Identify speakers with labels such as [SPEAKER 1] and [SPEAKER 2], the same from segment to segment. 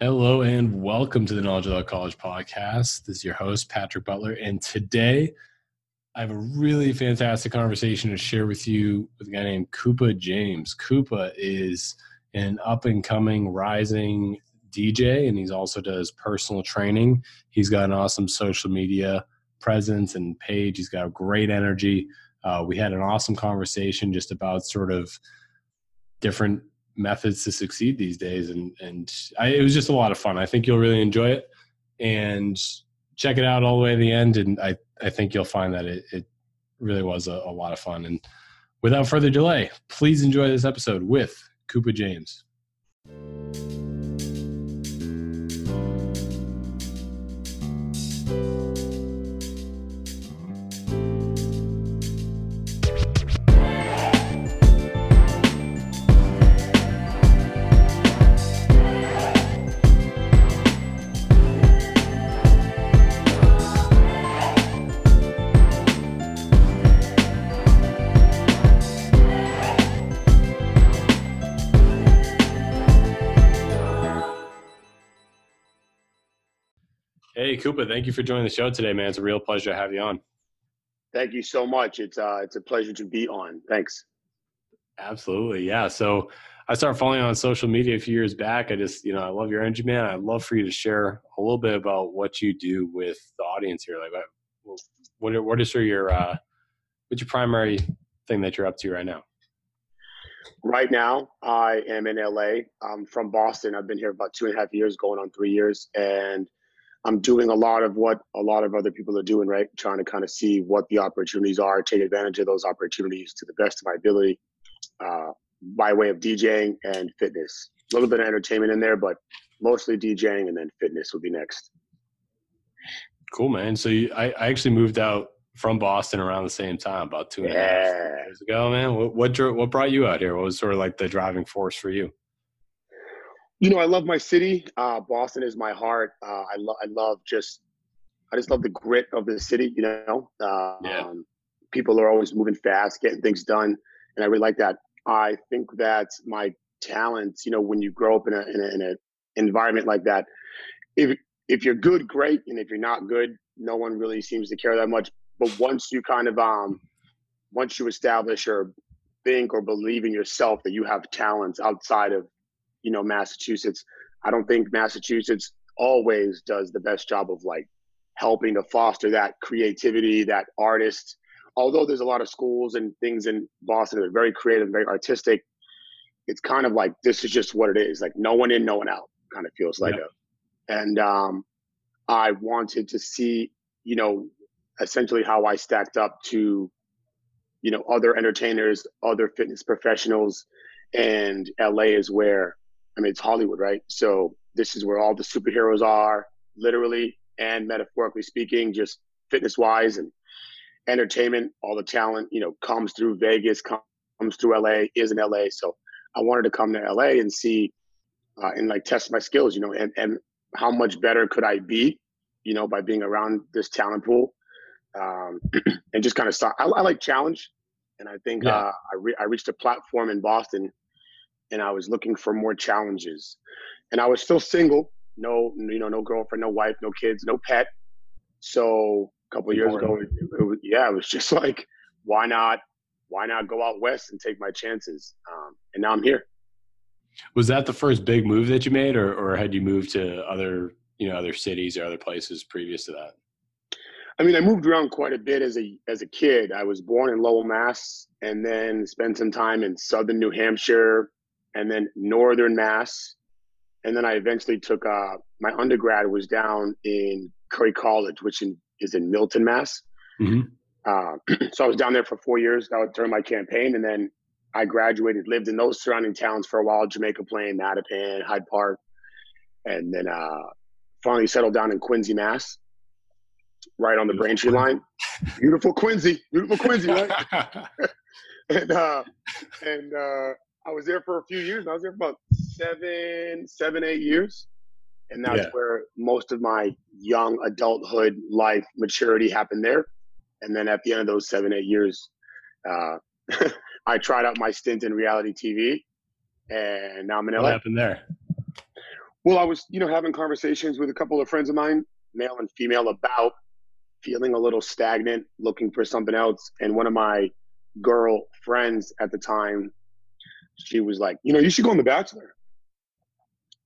[SPEAKER 1] Hello and welcome to the Knowledge Without College podcast. This is your host, Patrick Butler. And today I have a really fantastic conversation to share with you with a guy named Koopa James. Koopa is an up and coming rising DJ and he's also does personal training. He's got an awesome social media presence and page. He's got great energy. Uh, we had an awesome conversation just about sort of different methods to succeed these days and and I, it was just a lot of fun. I think you'll really enjoy it and check it out all the way to the end and i i think you'll find that it, it really was a, a lot of fun. And without further delay please enjoy this episode with koopa james Hey, Koopa, thank you for joining the show today, man. It's a real pleasure to have you on.
[SPEAKER 2] Thank you so much. It's uh, it's a pleasure to be on. Thanks.
[SPEAKER 1] Absolutely, yeah. So I started following on social media a few years back. I just, you know, I love your energy, man. I'd love for you to share a little bit about what you do with the audience here. Like, what, what, what is your, uh, what's your primary thing that you're up to right now?
[SPEAKER 2] Right now, I am in LA. I'm from Boston. I've been here about two and a half years, going on three years, and I'm doing a lot of what a lot of other people are doing, right? Trying to kind of see what the opportunities are, take advantage of those opportunities to the best of my ability uh, by way of DJing and fitness. A little bit of entertainment in there, but mostly DJing and then fitness will be next.
[SPEAKER 1] Cool, man. So you, I, I actually moved out from Boston around the same time, about two and a half
[SPEAKER 2] Yeah.
[SPEAKER 1] years ago, man. What, what, dro- what brought you out here? What was sort of like the driving force for you?
[SPEAKER 2] You know, I love my city. Uh, Boston is my heart. Uh, I love, I love just, I just love the grit of the city. You know, uh,
[SPEAKER 1] Yeah.
[SPEAKER 2] um, people are always moving fast, getting things done, and I really like that. I think that my talents. You know, when you grow up in a in a, in a environment like that, if if you're good, great, and if you're not good, no one really seems to care that much. But once you kind of um, once you establish or think or believe in yourself that you have talents outside of you know massachusetts i don't think massachusetts always does the best job of like helping to foster that creativity that artist although there's a lot of schools and things in boston that are very creative and very artistic it's kind of like this is just what it is like no one in no one out kind of feels like
[SPEAKER 1] Yeah.
[SPEAKER 2] a and um i wanted to see you know essentially how i stacked up to you know other entertainers other fitness professionals and la is where i mean it's hollywood right? So this is where all the superheroes are literally and metaphorically speaking just fitness wise and entertainment. All the talent you know comes through vegas comes through la is in la so i wanted to come to la and see uh, and like test my skills you know and, and how much better could i be you know by being around this talent pool. Um, and just kind of start I, I like challenge and i think
[SPEAKER 1] Yeah.
[SPEAKER 2] uh, I, re- I reached a platform in boston and i was looking for more challenges. And i was still single no you know no girlfriend no wife no kids no pet. So a couple of years ago it, it yeah it was just like why not why not go out west and take my chances? Um, and now i'm here.
[SPEAKER 1] Was that the first big move that you made, or, or had you moved to other, you know, other cities or other places previous to that?
[SPEAKER 2] I mean, I moved around quite a bit as a as a kid. I was born in Lowell, Mass, and then spent some time in southern New Hampshire, and then northern Mass, and then I eventually took uh, my undergrad was down in Curry College, which in, is in Milton, Mass.
[SPEAKER 1] Mhm.
[SPEAKER 2] Uh, so I was down there for four years. That was during my campaign, and then I graduated, lived in those surrounding towns for a while: Jamaica Plain, Mattapan, Hyde Park, and then uh, finally settled down in Quincy, Mass right on the
[SPEAKER 1] Beautiful
[SPEAKER 2] Braintree line. Beautiful Quincy, beautiful Quincy, right? and uh, and uh, I was there for a few years. I was there for about seven, seven, eight years, and that's
[SPEAKER 1] Yeah.
[SPEAKER 2] where most of my young adulthood life maturity happened there. And then at the end of those seven, eight years, uh, I tried out my stint in reality TV, and now I'm in
[SPEAKER 1] what happened there?
[SPEAKER 2] Well, I was, you know, having conversations with a couple of friends of mine, male and female, about feeling a little stagnant, looking for something else. And one of my girl friends at the time, she was like, you know, you should go on The Bachelor.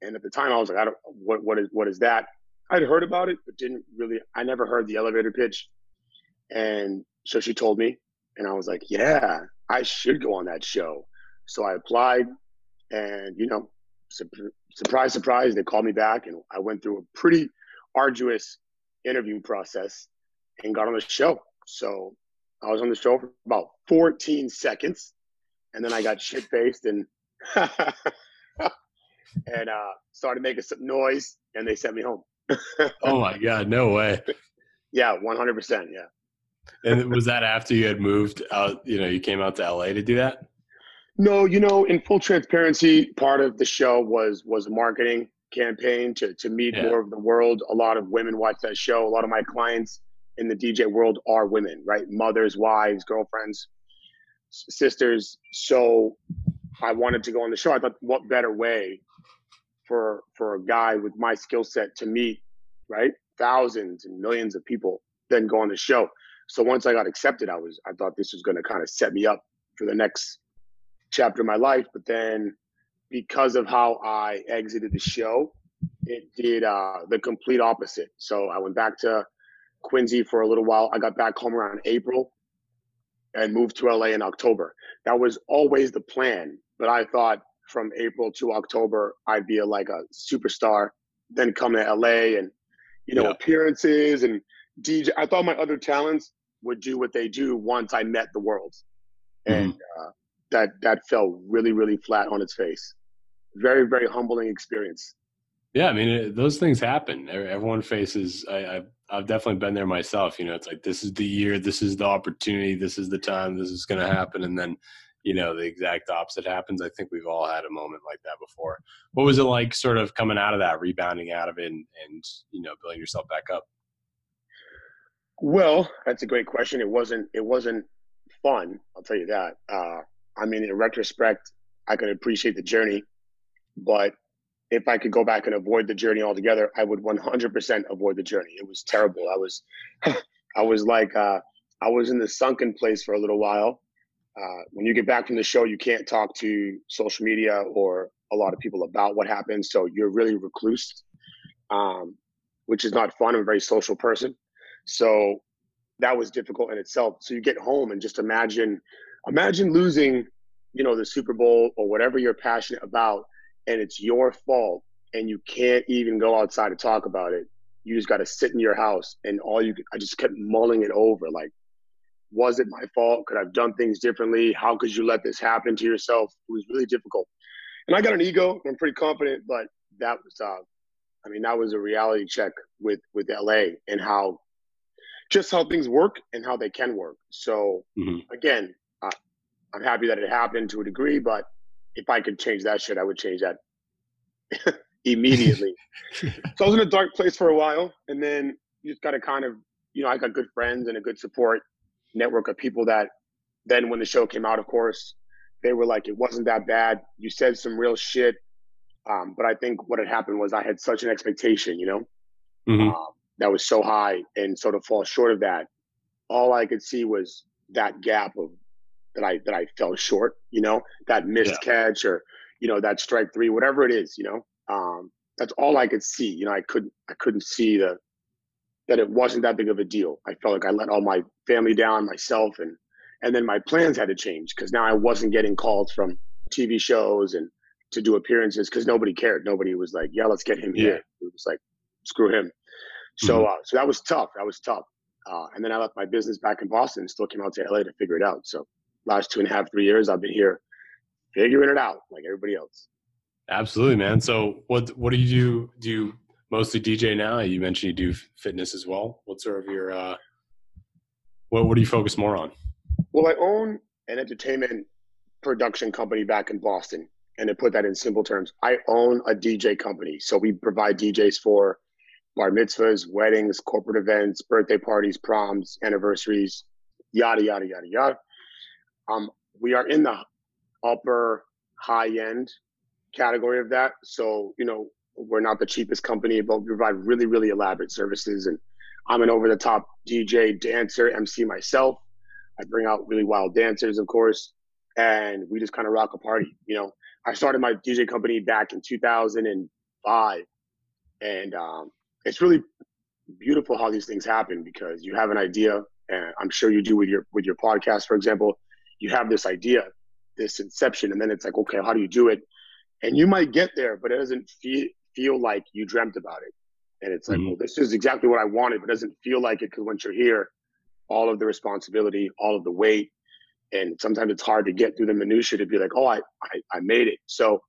[SPEAKER 2] And at the time, I was like, I don't, what, what is, what is that? I'd heard about it, but didn't really. I never heard the elevator pitch. And so she told me, and I was like, yeah, I should go on that show. So I applied, and you know, surprise, surprise, they called me back, and I went through a pretty arduous interview process and got on the show. So I was on the show for about 14 seconds, and then I got shit faced and and uh, started making some noise, and they sent me home.
[SPEAKER 1] oh my god, no way!
[SPEAKER 2] Yeah, 100. percent Yeah.
[SPEAKER 1] And was that after you had moved out? You know, you came out to LA to do that.
[SPEAKER 2] No, you know, in full transparency, part of the show was was a marketing campaign to to meet yeah. more of the world. A lot of women watch that show. A lot of my clients in the DJ world are women, right? Mothers, wives, girlfriends, sisters. So I wanted to go on the show. I thought, what better way for for a guy with my skill set to meet, right? Thousands and millions of people than go on the show. So once I got accepted, I was I thought this was going to kind of set me up for the next chapter of my life. But then because of how I exited the show, it did uh, the complete opposite. So I went back to Quincy for a little while. I got back home around April and moved to LA in October. That was always the plan, but I thought from April to October I'd be a, like a superstar, then come to LA and you know yeah. appearances and DJ. I thought my other talents would do what they do once I met the world, and mm-hmm. uh, that that fell really really flat on its face. Very very humbling experience.
[SPEAKER 1] Yeah, I mean it, those things happen. Everyone faces. I, I've I've definitely been there myself. You know, it's like this is the year, this is the opportunity, this is the time, this is going to happen, and then you know the exact opposite happens. I think we've all had a moment like that before. What was it like, sort of coming out of that, rebounding out of it, and, and you know building yourself back up?
[SPEAKER 2] Well, that's a great question. It wasn't. It wasn't fun. I'll tell you that. Uh, I mean, in retrospect, I can appreciate the journey, but if I could go back and avoid the journey altogether, I would 100% avoid the journey. It was terrible. I was, I was like, uh, I was in the sunken place for a little while. Uh, when you get back from the show, you can't talk to social media or a lot of people about what happened. So you're really recluse, um, which is not fun. I'm a very social person. So that was difficult in itself. So you get home and just imagine imagine losing, you know, the Super Bowl or whatever you're passionate about, and it's your fault, and you can't even go outside to talk about it. You just got to sit in your house, and all you, I just kept mulling it over, like, was it my fault? Could I've done things differently? How could you let this happen to yourself? It was really difficult, and I got an ego. I'm pretty confident, but that was, uh, I mean, that was a reality check with with LA and how just how things work and how they can work. So mm-hmm. again, I'm happy that it happened to a degree, but if I could change that shit, I would change that immediately. so I was in a dark place for a while, and then you just got to kind of, you know, I got good friends and a good support network of people that then when the show came out, of course, they were like, it wasn't that bad. You said some real shit. Um, but I think what had happened was I had such an expectation, you know, mm-hmm. um, that was so high. And so to fall short of that, all I could see was that gap of that I that I fell short. You know, that missed yeah. catch or you know that strike three, whatever it is. You know, um, that's all I could see. You know, I couldn't I couldn't see the that it wasn't that big of a deal. I felt like I let all my family down, myself, and and then my plans had to change because now I wasn't getting calls from TV shows and to do appearances because nobody cared. Nobody was like, "Yeah, let's get him yeah. here." It was like, "Screw him." So, mm-hmm. uh, so that was tough. That was tough. Uh, and then I left my business back in Boston and still came out to LA to figure it out. So last two and a half, three years, I've been here figuring it out like everybody else.
[SPEAKER 1] Absolutely, man. So what what do you do? Do you mostly DJ now? You mentioned you do fitness as well. What sort of your uh, what what do you focus more on?
[SPEAKER 2] Well, I own an entertainment production company back in Boston, and to put that in simple terms, I own a DJ company. So we provide DJs for bar mitzvahs, weddings, corporate events, birthday parties, proms, anniversaries, yada yada yada yada. Um, we are in the upper high end category of that. So, you know, we're not the cheapest company, but we provide really, really elaborate services. And I'm an over the top DJ, dancer, MC myself. I bring out really wild dancers, of course, and we just kind of rock a party. You know, I started my DJ company back in 2005, and um, it's really beautiful how these things happen because you have an idea, and I'm sure you do with your with your podcast, for example. You have this idea, this inception, and then it's like, okay, how do you do it? And you might get there, but it doesn't feel feel like you dreamt about it. And it's like, mm-hmm. well, this is exactly what I wanted, but it doesn't feel like it because once you're here, all of the responsibility, all of the weight, and sometimes it's hard to get through the minutia to be like, oh, I, I, I made it. So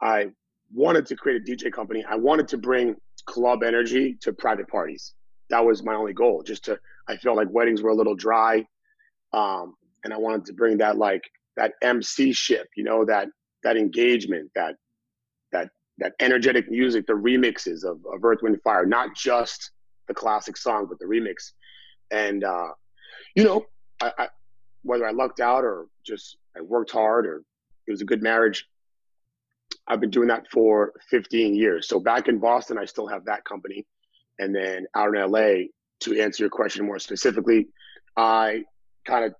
[SPEAKER 2] I wanted to create a DJ company. I wanted to bring club energy to private parties. That was my only goal. Just to, I felt like weddings were a little dry, um, and I wanted to bring that like that MC ship, you know, that that engagement, that that that energetic music, the remixes of, of Earth, Wind, Fire, not just the classic song, but the remix. And uh, you know, I, I, whether I lucked out or just I worked hard or it was a good marriage, I've been doing that for 15 years. So back in Boston, I still have that company, and then out in LA, to answer your question more specifically, I kind of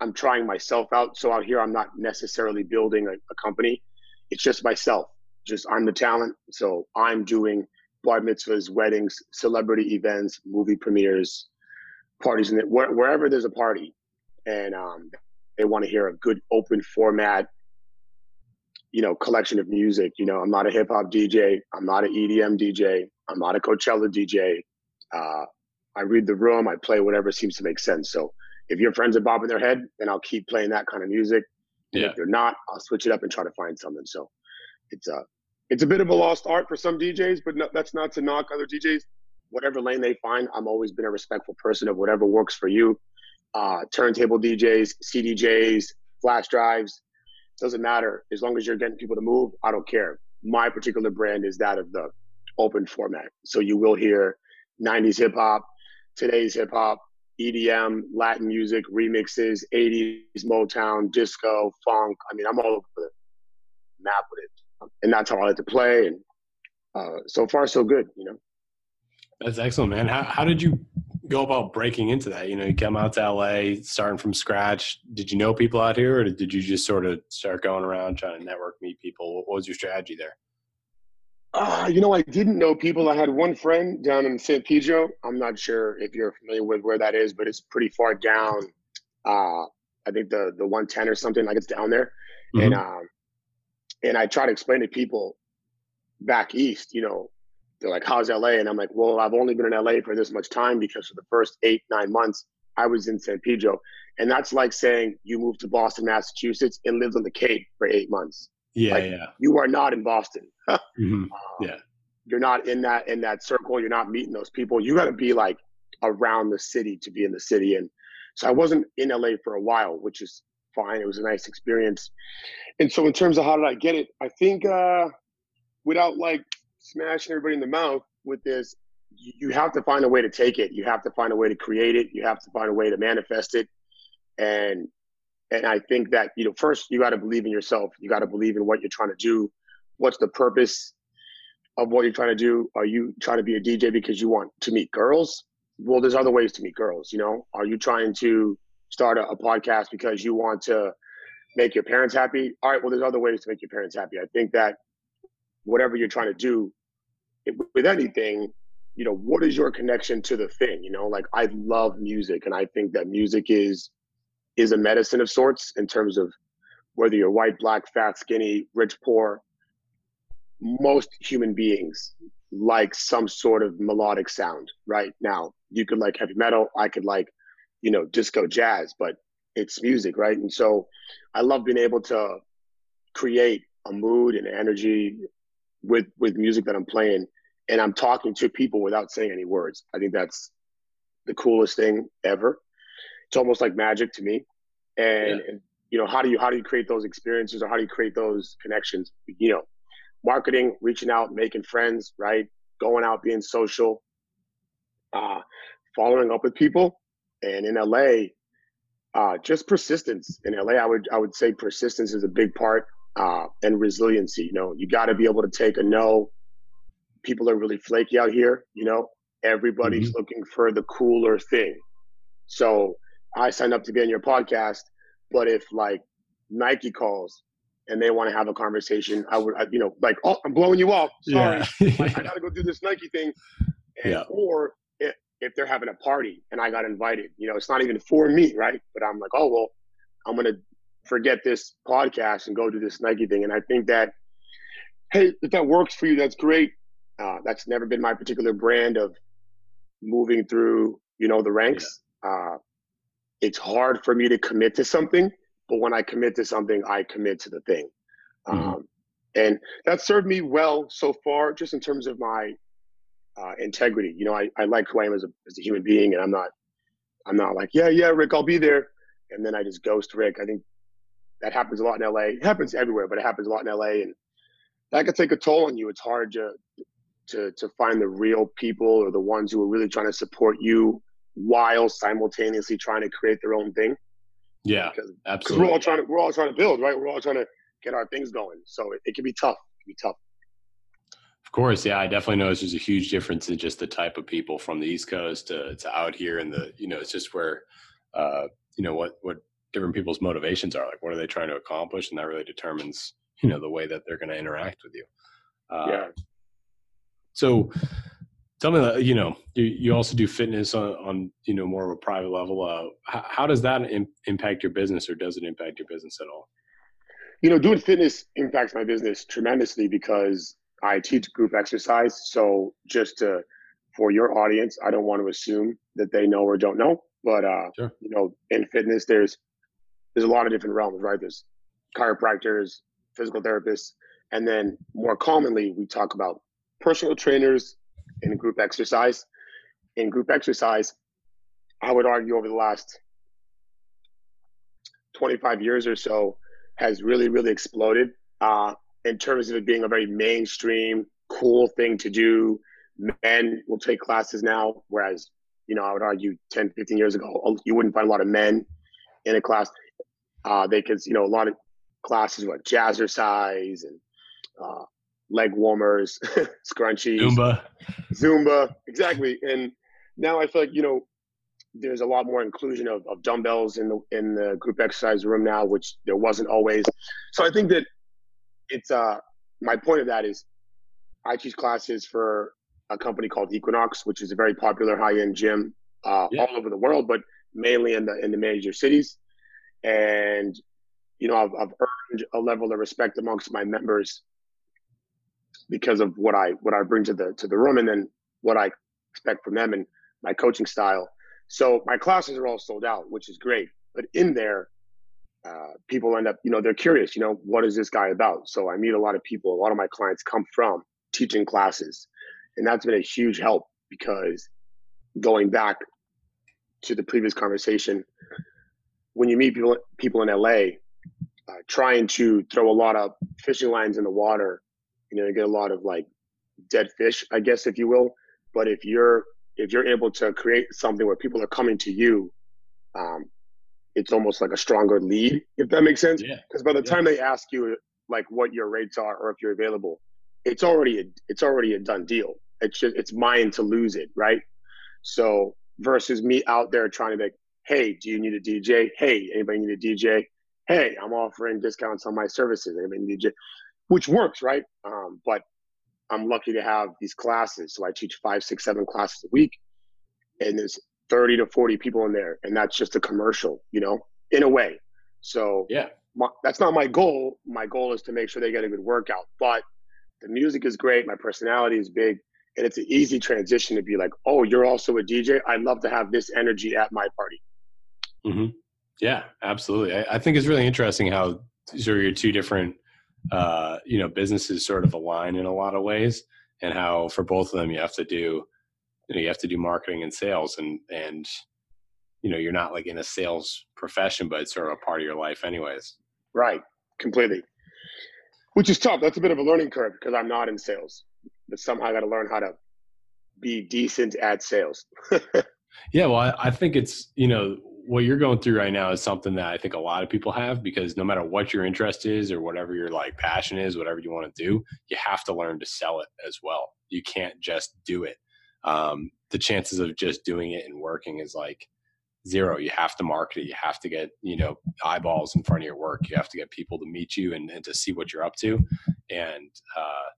[SPEAKER 2] I'm trying myself out. So out here, I'm not necessarily building a, a company. It's just myself. Just I'm the talent. So I'm doing bar mitzvahs, weddings, celebrity events, movie premieres, parties, and where, wherever there's a party, and um, they want to hear a good open format, you know, collection of music. You know, I'm not a hip hop DJ. I'm not an EDM DJ. I'm not a Coachella DJ. Uh, I read the room. I play whatever seems to make sense. So if your friends are bobbing their head, then I'll keep playing that kind of music. And yeah. if they're not, I'll switch it up and try to find something. So it's a it's a bit of a lost art for some DJs, but no, that's not to knock other DJs. Whatever lane they find, I'm always been a respectful person of whatever works for you. Uh, turntable DJs, CDJs, flash drives, doesn't matter as long as you're getting people to move. I don't care. My particular brand is that of the open format, so you will hear 90s hip hop, today's hip hop, EDM, Latin music, remixes, 80s, Motown, disco, funk. I mean, I'm all over the map with it. And that's how I like to play. And uh, so far, so good, you know.
[SPEAKER 1] That's excellent, man. How, how did you go about breaking into that? You know, you come out to LA, starting from scratch. Did you know people out here, or did you just sort of start going around trying to network, meet people? What was your strategy there?
[SPEAKER 2] Uh, you know, I didn't know people. I had one friend down in San Pedro. I'm not sure if you're familiar with where that is, but it's pretty far down. Uh, I think the the 110 or something like it's down there. Mm-hmm. And um, and I try to explain to people back east, you know, they're like, "How's LA?" And I'm like, "Well, I've only been in LA for this much time because for the first eight nine months I was in San Pedro, and that's like saying you moved to Boston, Massachusetts, and lived on the Cape for eight months.
[SPEAKER 1] Yeah,
[SPEAKER 2] like,
[SPEAKER 1] yeah.
[SPEAKER 2] You are not in Boston.
[SPEAKER 1] mm-hmm. uh,
[SPEAKER 2] yeah. You're not in that in that circle. You're not meeting those people. You got to be like around the city to be in the city. And so I wasn't in LA for a while, which is fine. It was a nice experience. And so in terms of how did I get it, I think uh, without like smashing everybody in the mouth with this, you have to find a way to take it. You have to find a way to create it. You have to find a way to manifest it. And and I think that, you know, first you got to believe in yourself. You got to believe in what you're trying to do. What's the purpose of what you're trying to do? Are you trying to be a DJ because you want to meet girls? Well, there's other ways to meet girls, you know? Are you trying to start a, a podcast because you want to make your parents happy? All right, well, there's other ways to make your parents happy. I think that whatever you're trying to do with anything, you know, what is your connection to the thing? You know, like I love music and I think that music is is a medicine of sorts in terms of whether you're white, black, fat, skinny, rich, poor. Most human beings like some sort of melodic sound, right? Now, you could like heavy metal, I could like, you know, disco jazz, but it's music, right? And so I love being able to create a mood and energy with with music that I'm playing and I'm talking to people without saying any words. I think that's the coolest thing ever it's almost like magic to me. And, yeah. and, you know, how do you how do you create those experiences or how do you create those connections? You know, marketing, reaching out, making friends, right? Going out, being social, uh, following up with people. And in LA, uh, just persistence. In LA, I would I would say persistence is a big part uh, and resiliency. You know, you got to be able to take a no people are really flaky out here. You know, everybody's mm-hmm. looking for the cooler thing. So I signed up to be on your podcast, but if like Nike calls and they want to have a conversation, I would, I, you know, like, oh, I'm blowing you off. Sorry, yeah. like, I got to go do this Nike thing. And, yeah. Or if, if they're having a party and I got invited, you know, it's not even for me, right? But I'm like, oh well, I'm gonna forget this podcast and go do this Nike thing. And I think that, hey, if that works for you, that's great. Uh, that's never been my particular brand of moving through, you know, the ranks. Yeah. Uh, it's hard for me to commit to something, but when I commit to something, I commit to the thing. Mm-hmm. Um, and that served me well so far, just in terms of my uh, integrity. You know, I, I like who I am as a, as a human being, and I'm not, I'm not like, yeah, yeah, Rick, I'll be there, and then I just ghost Rick. I think that happens a lot in LA. It happens everywhere, but it happens a lot in LA, and that could take a toll on you. It's hard to to to find the real people or the ones who are really trying to support you while simultaneously trying to create their own thing.
[SPEAKER 1] Yeah,
[SPEAKER 2] because,
[SPEAKER 1] absolutely.
[SPEAKER 2] we're all trying to we're all trying to build, right? We're all trying to get our things going. So it, it can be tough. It can be tough.
[SPEAKER 1] Of course, yeah, I definitely notice there's a huge difference in just the type of people from the East Coast to, to out here, and the you know it's just where uh, you know what what different people's motivations are. Like, what are they trying to accomplish, and that really determines you know the way that they're going to interact with you.
[SPEAKER 2] Uh, yeah.
[SPEAKER 1] So, tell me that you know you, you also do fitness on, on you know more of a private level. Uh, how, how does that Im- impact your business, or does it impact your business at all?
[SPEAKER 2] You know, doing fitness impacts my business tremendously because I teach group exercise. So just to, for your audience, I don't want to assume that they know or don't know, but uh, sure. you know, in fitness, there's there's a lot of different realms, right? There's chiropractors, physical therapists, and then more commonly, we talk about personal trainers in group exercise. In group exercise, I would argue over the last 25 years or so has really, really exploded. Uh, in terms of it being a very mainstream, cool thing to do. Men will take classes now, whereas, you know, I would argue 10, 15 years ago, you wouldn't find a lot of men in a class. Uh, they could, you know, a lot of classes, what, jazzercise and uh, leg warmers, scrunchies,
[SPEAKER 1] Zumba.
[SPEAKER 2] Zumba, exactly. And now I feel like, you know, there's a lot more inclusion of, of dumbbells in the in the group exercise room now, which there wasn't always. So I think that it's uh my point of that is I teach classes for a company called Equinox, which is a very popular high end gym uh, yeah. all over the world, but mainly in the in the major cities. And you know, I've, I've earned a level of respect amongst my members because of what I what I bring to the to the room, and then what I expect from them and my coaching style. So my classes are all sold out, which is great. But in there, uh, people end up, you know, they're curious, you know, what is this guy about? So I meet a lot of people. A lot of my clients come from teaching classes, and that's been a huge help because going back to the previous conversation, when you meet people people in LA, uh, trying to throw a lot of fishing lines in the water, you know, you get a lot of like dead fish, I guess, if you will. But if you're if you're able to create something where people are coming to you, um, it's almost like a stronger lead, if that makes sense. Because by the yeah. time they ask you like what your rates are or if you're available, it's already a, it's already a done deal. It's just it's mine to lose it, right? So versus me out there trying to be like, hey, do you need a DJ? Hey, anybody need a DJ? Hey, I'm offering discounts on my services. Anybody need a DJ? Which works, right? Um, but I'm lucky to have these classes. So I teach five, six, seven classes a week. And there's 30 to 40 people in there and that's just a commercial you know in a way so
[SPEAKER 1] yeah
[SPEAKER 2] my, that's not my goal my goal is to make sure they get a good workout but the music is great my personality is big and it's an easy transition to be like oh you're also a dj i'd love to have this energy at my party
[SPEAKER 1] mm-hmm. yeah absolutely I, I, think it's really interesting how of your two different uh, you know businesses sort of align in a lot of ways and how for both of them you have to do you know you have to do marketing and sales and and you know you're not like in a sales profession but it's sort of a part of your life anyways.
[SPEAKER 2] Right. Completely. Which is tough. That's a bit of a learning curve because i'm not in sales but somehow i got to learn how to be decent at sales.
[SPEAKER 1] Yeah well I, I think it's you know what you're going through right now is something that I think a lot of people have because no matter what your interest is or whatever your like passion is, whatever you want to do, you have to learn to sell it as well. You can't just do it. Um, the chances of just doing it and working is like zero. You have to market it. You have to get, you know, eyeballs in front of your work. You have to get people to meet you and, and to see what you're up to. And, uh,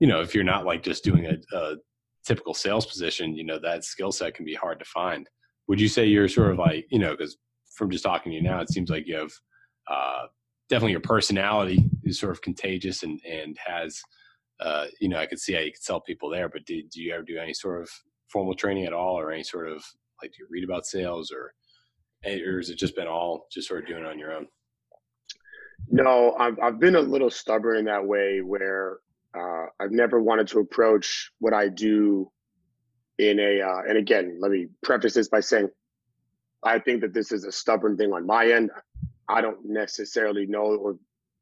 [SPEAKER 1] you know, if you're not like just doing a, a typical sales position, you know, that skill set can be hard to find. Would you say you're sort of like, you know, because from just talking to you now, it seems like you have uh, definitely your personality is sort of contagious and, and has, uh, you know, I could see how you could sell people there, but do, do you ever do any sort of formal training at all or any sort of like, do you read about sales or, or has it just been all just sort of doing it on your own?
[SPEAKER 2] No, I've, I've been a little stubborn in that way where uh, I've never wanted to approach what I do in a, uh, and again, let me preface this by saying, I think that this is a stubborn thing on my end. I don't necessarily know or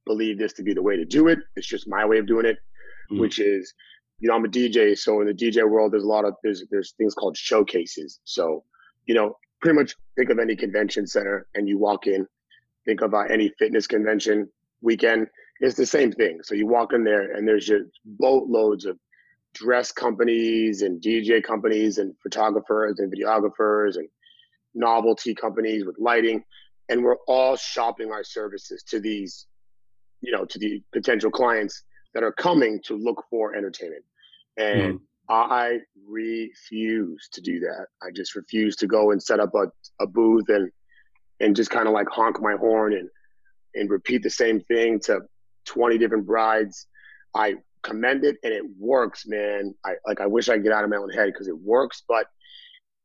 [SPEAKER 2] believe this to be the way to do it. It's just my way of doing it, mm. which is, you know, I'm a DJ. So in the DJ world, there's a lot of, there's, there's things called showcases. So, you know, pretty much think of any convention center and you walk in, think of uh, any fitness convention weekend it's the same thing. So you walk in there and there's just boatloads of dress companies and DJ companies and photographers and videographers and novelty companies with lighting. And we're all shopping our services to these, you know, to the potential clients that are coming to look for entertainment. And mm. I refuse to do that. I just refuse to go and set up a, a booth and and just kind of like honk my horn and and repeat the same thing to 20 different brides. I commend it and it works, man. I like I wish I could get out of my own head because it works, but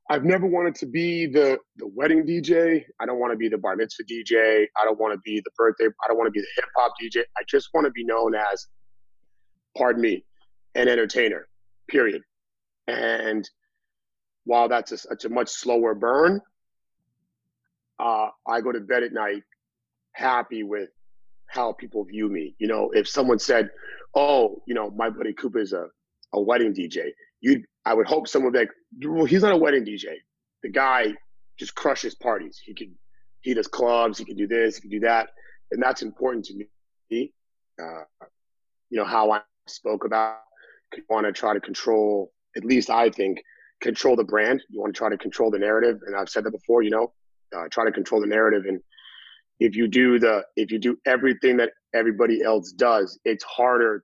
[SPEAKER 2] I've never wanted to be the the wedding DJ. I don't want to be the bar mitzvah DJ. I don't want to be the birthday. I don't want to be the hip hop DJ. I just want to be known as, pardon me, an entertainer. Period. And while that's a, it's a much slower burn, uh, I go to bed at night happy with how people view me. You know, if someone said, "Oh, you know, my buddy Koopa is a, a wedding DJ," you I would hope someone would be like, "Well, he's not a wedding DJ. The guy just crushes parties. He can he does clubs. He can do this. He can do that, and that's important to me. Uh, you know how I spoke about. You want to try to control, at least I think, control the brand. You want to try to control the narrative, and I've said that before. You know, uh, try to control the narrative and if you do the if you do everything that everybody else does it's harder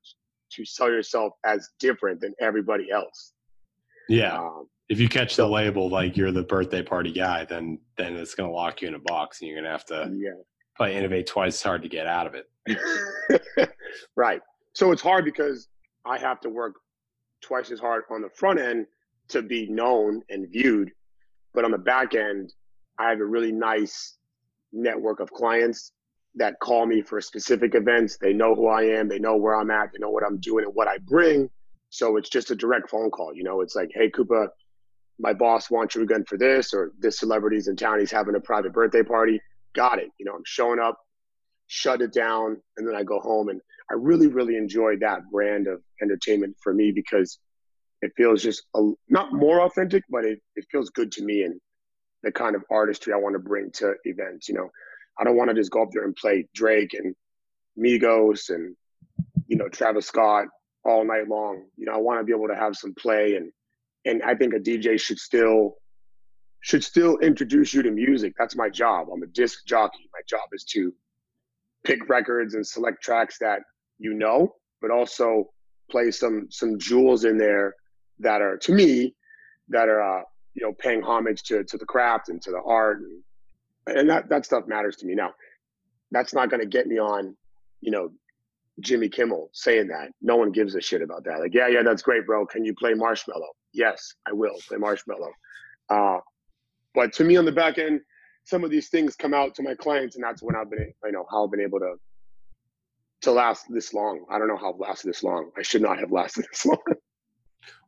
[SPEAKER 2] to sell yourself as different than everybody else.
[SPEAKER 1] Yeah. Um, if you catch so, the label like you're the birthday party guy then then it's going to lock you in a box and you're going to have to yeah. probably innovate twice as hard to get out of
[SPEAKER 2] it. Right. So it's hard because i have to work twice as hard on the front end to be known and viewed but on the back end i have a really nice network of clients that call me for specific events. They know who I am, they know where I'm at, they know what I'm doing and what I bring. So it's just a direct phone call. You know, it's like, hey, Koopa, my boss wants you again for this, or this celebrity's in town, he's having a private birthday party. Got it. You know, I'm showing up, shut it down, and then I go home. And I really, really enjoy that brand of entertainment for me because it feels just a, not more authentic, but it, it feels good to me. And the kind of artistry I want to bring to events. You know, I don't want to just go up there and play Drake and Migos and you know Travis Scott all night long. You know, I want to be able to have some play and and I think a DJ should still should still introduce you to music. That's my job. I'm a disc jockey. My job is to pick records and select tracks that you know, but also play some some jewels in there that are to me that are uh, you know, paying homage to to the craft and to the art, and, and that that stuff matters to me. Now, that's not going to get me on, you know, Jimmy Kimmel saying that. No one gives a shit about that. Like, yeah, yeah, that's great, bro. Can you play Marshmello Yes, I will play Marshmello Uh, but to me, on the back end, some of these things come out to my clients, and that's when I've been, you know, how I've been able to to last this long. I don't know how I've lasted this long. I should not have lasted this long.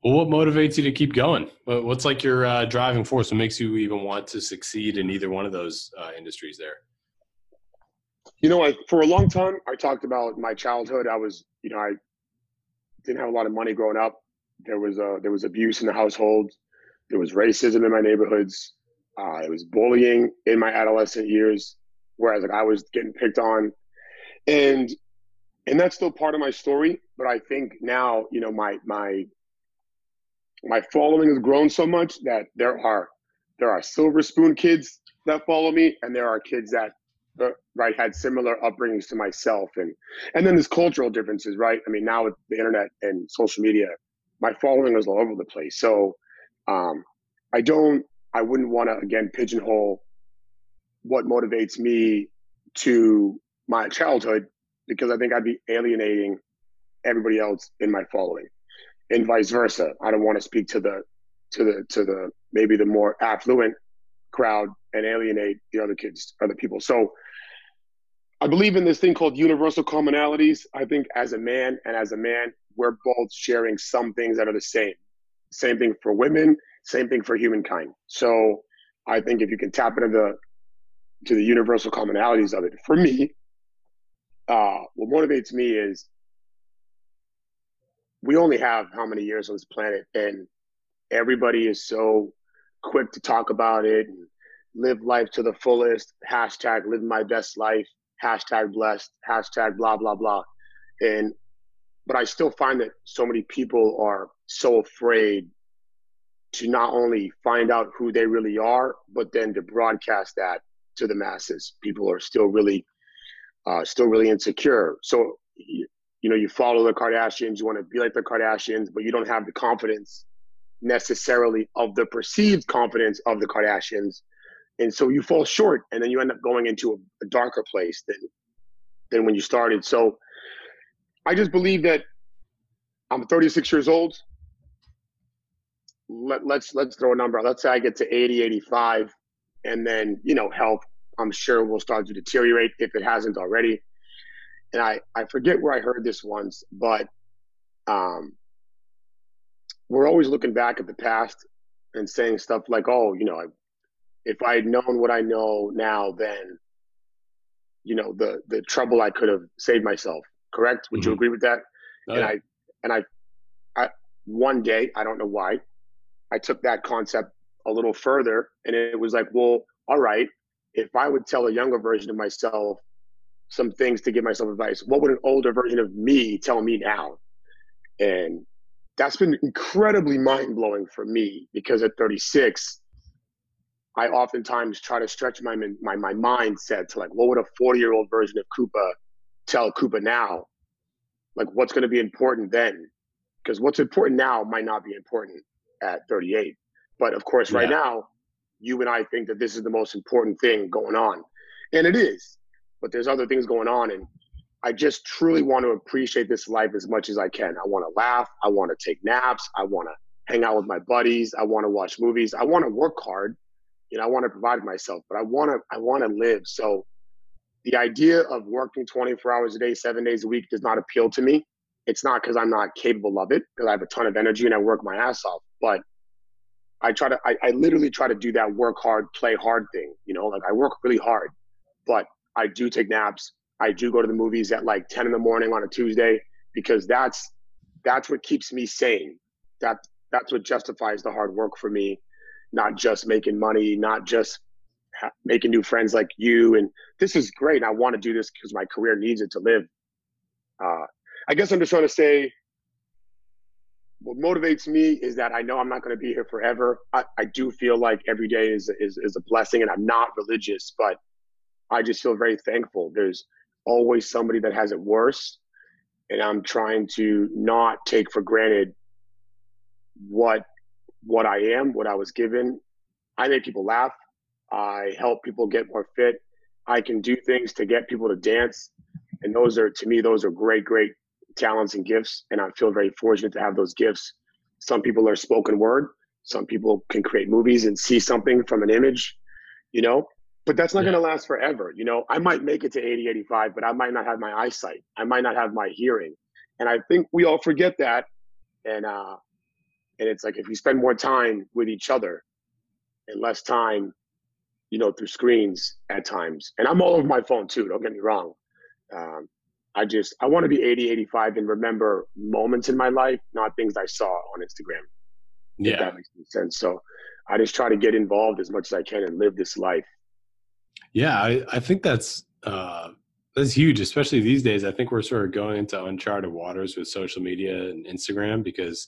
[SPEAKER 1] Well, what motivates you to keep going? What's like your uh, driving force? What makes you even want to succeed in either one of those uh, industries there?
[SPEAKER 2] You know, I, for a long time, I talked about my childhood. I was, you know, I didn't have a lot of money growing up. There was uh, there was abuse in the household. There was racism in my neighborhoods. Uh, it was bullying in my adolescent years, whereas like I was getting picked on, and and that's still part of my story. But I think now, you know, my my my following has grown so much that there are there are silver spoon kids that follow me, and there are kids that right had similar upbringings to myself, and and then there's cultural differences, right? I mean, now with the internet and social media, my following is all over the place. So um, I don't, I wouldn't want to again pigeonhole what motivates me to my childhood because I think I'd be alienating everybody else in my following, and vice versa. I don't want to speak to the to the to the maybe the more affluent crowd and alienate the other kids, other people. So I believe in this thing called universal commonalities. I think as a man and as a man, we're both sharing some things that are the same. Same thing for women, same thing for humankind. So I think if you can tap into the to the universal commonalities of it, for me, uh, what motivates me is we only have how many years on this planet, and everybody is so quick to talk about it and live life to the fullest. Hashtag live my best life. Hashtag blessed. Hashtag blah blah blah. And but I still find that so many people are so afraid to not only find out who they really are, but then to broadcast that to the masses. People are still really, uh, still really insecure. So, you, know, you follow the Kardashians, you want to be like the Kardashians, but you don't have the confidence necessarily of the perceived confidence of the Kardashians. And so you fall short and then you end up going into a, a darker place than than when you started. So I just believe that I'm 36 years old. Let, let's let's throw a number. Let's say I get to 80, 85, and then you know health. I'm sure will start to deteriorate if it hasn't already. And I I forget where I heard this once, but um, we're always looking back at the past and saying stuff like, "Oh, you know, if I had known what I know now, then, you know, the the trouble I could have saved myself." Correct? Would mm-hmm. you agree with that? Oh, and. I and I, I one day I don't know why, I took that concept a little further, and it was like, well, all right, if I would tell a younger version of myself some things to give myself advice, what would an older version of me tell me now? And that's been incredibly mind blowing for me because at 36, I oftentimes try to stretch my my my mindset to like, what would a 40 year old version of Koopa tell Koopa now? Like, what's going to be important then? Because what's important now might not be important at 38. But of course, right yeah. now, you and I think that this is the most important thing going on, and it is. But there's other things going on, and I just truly want to appreciate this life as much as I can. I want to laugh. I want to take naps. I want to hang out with my buddies. I want to watch movies. I want to work hard. You know, I want to provide myself, but I want to I want to live. So the idea of working 24 hours a day, seven days a week does not appeal to me. It's not because I'm not capable of it, because I have a ton of energy and I work my ass off. But I try to I, I literally try to do that work hard, play hard thing. You know, like I work really hard, but I do take naps. I do go to the movies at like 10 in the morning on a Tuesday because that's that's what keeps me sane. That that's what justifies the hard work for me, not just making money, not just ha- making new friends like you. And this is great. I want to do this because my career needs it to live. Uh, I guess I'm just trying to say what motivates me is that I know I'm not going to be here forever. I, I do feel like every day is, is is a blessing, and I'm not religious, but I just feel very thankful. There's always somebody that has it worse. And I'm trying to not take for granted what what I am, what I was given. I make people laugh. I help people get more fit. I can do things to get people to dance. And those are to me, those are great, great talents and gifts. And I feel very fortunate to have those gifts. Some people are spoken word. Some people can create movies and see something from an image, you know but that's not yeah. going to last forever. You know, I might make it to 80, 85, but I might not have my eyesight. I might not have my hearing. And I think we all forget that. And, uh, and it's like if you spend more time with each other and less time, you know, through screens at times. And I'm all over my phone too, don't get me wrong. Um, I just, I want to be 80, 85 and remember moments in my life, not things I saw on Instagram.
[SPEAKER 1] Yeah.
[SPEAKER 2] that makes sense. So I just try to get involved as much as I can and live this life.
[SPEAKER 1] Yeah, I, I think that's uh, that's huge, especially these days. I think we're sort of going into uncharted waters with social media and Instagram because,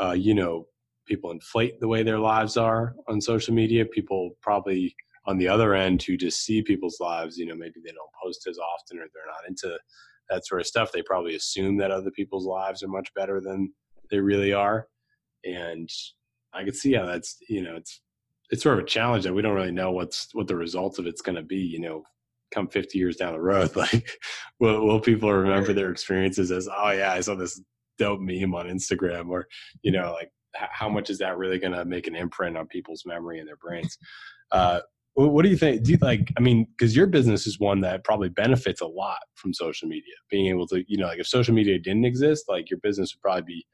[SPEAKER 1] uh, you know, people inflate the way their lives are on social media. People probably on the other end who just see people's lives, you know, maybe they don't post as often or they're not into that sort of stuff. They probably assume that other people's lives are much better than they really are. And I could see how that's, you know, it's it's sort of a challenge that we don't really know what's what the results of it's going to be. You know, come 50 years down the road, like will, will people remember their experiences as, oh yeah, I saw this dope meme on Instagram, or you know, like how much is that really going to make an imprint on people's memory and their brains? Uh, what do you think? Do you like? I mean, because your business is one that probably benefits a lot from social media. Being able to, you know, like if social media didn't exist, like your business would probably be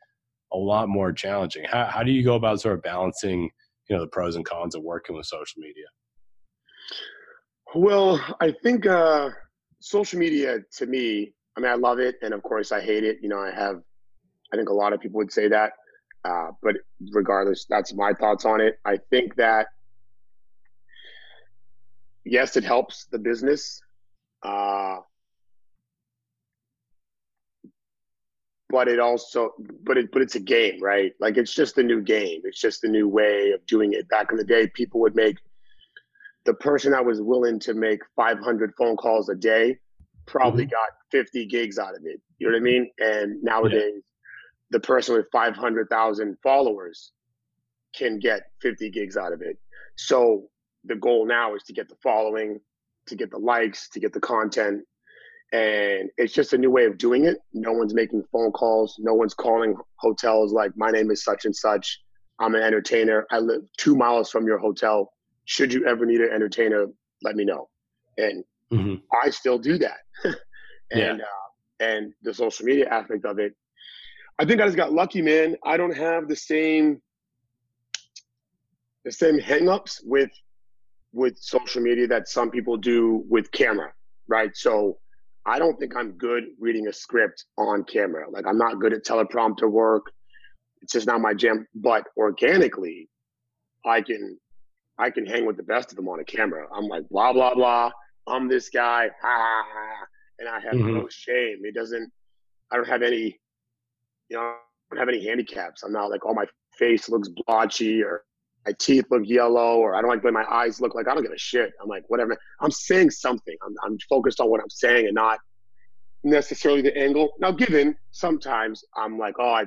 [SPEAKER 1] a lot more challenging. How how do you go about sort of balancing, you know, the pros and cons of working with social media?
[SPEAKER 2] Well, I think uh, social media to me, I mean, I love it, and of course, I hate it. You know, I have, I think a lot of people would say that, uh, but regardless, that's my thoughts on it. I think that yes, it helps the business. Uh, but it also but it but it's a game right like it's just a new game it's just a new way of doing it back in the day people would make the person that was willing to make 500 phone calls a day probably mm-hmm. got 50 gigs out of it you know what i mean and nowadays yeah. the person with 500000 followers can get 50 gigs out of it so the goal now is to get the following, to get the likes, to get the content. And it's just a new way of doing it. No one's making phone calls. No one's calling hotels like, my name is such and such. I'm an entertainer. I live two miles from your hotel. Should you ever need an entertainer, let me know. And mm-hmm. I still do that. and, yeah. uh, and the social media aspect of it, I think I just got lucky, man. I don't have the same the same hangups with with social media that some people do with camera, right? So I don't think I'm good reading a script on camera. Like I'm not good at teleprompter work. It's just not my jam. But organically, I can I can hang with the best of them on a camera. I'm like blah blah blah. I'm this guy, ha ha ha, and I have mm-hmm. no shame. It doesn't. I don't have any. You know, I don't have any handicaps. I'm not like, oh, my face looks blotchy or my teeth look yellow or I don't like the way my eyes look like I don't give a shit. I'm like, whatever. I'm saying something. I'm, I'm focused on what I'm saying and not necessarily the angle. Now, given sometimes I'm like, oh, I,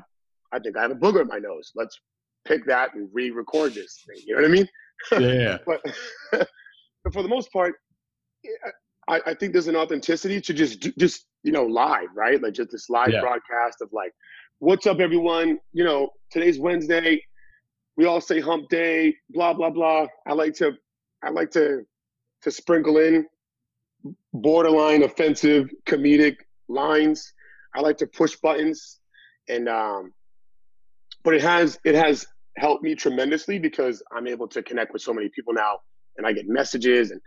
[SPEAKER 2] I think I have a booger in my nose. Let's pick that and re-record this thing. You know what I mean?
[SPEAKER 1] Yeah.
[SPEAKER 2] but, but for the most part, I, I, think there's an authenticity to just just you know live, right? Like just this live yeah. broadcast of like, what's up, everyone? You know, today's Wednesday we all say hump day, blah blah blah. I like to I like to to sprinkle in borderline offensive comedic lines. I like to push buttons and um but it has it has helped me tremendously because I'm able to connect with so many people now and I get messages and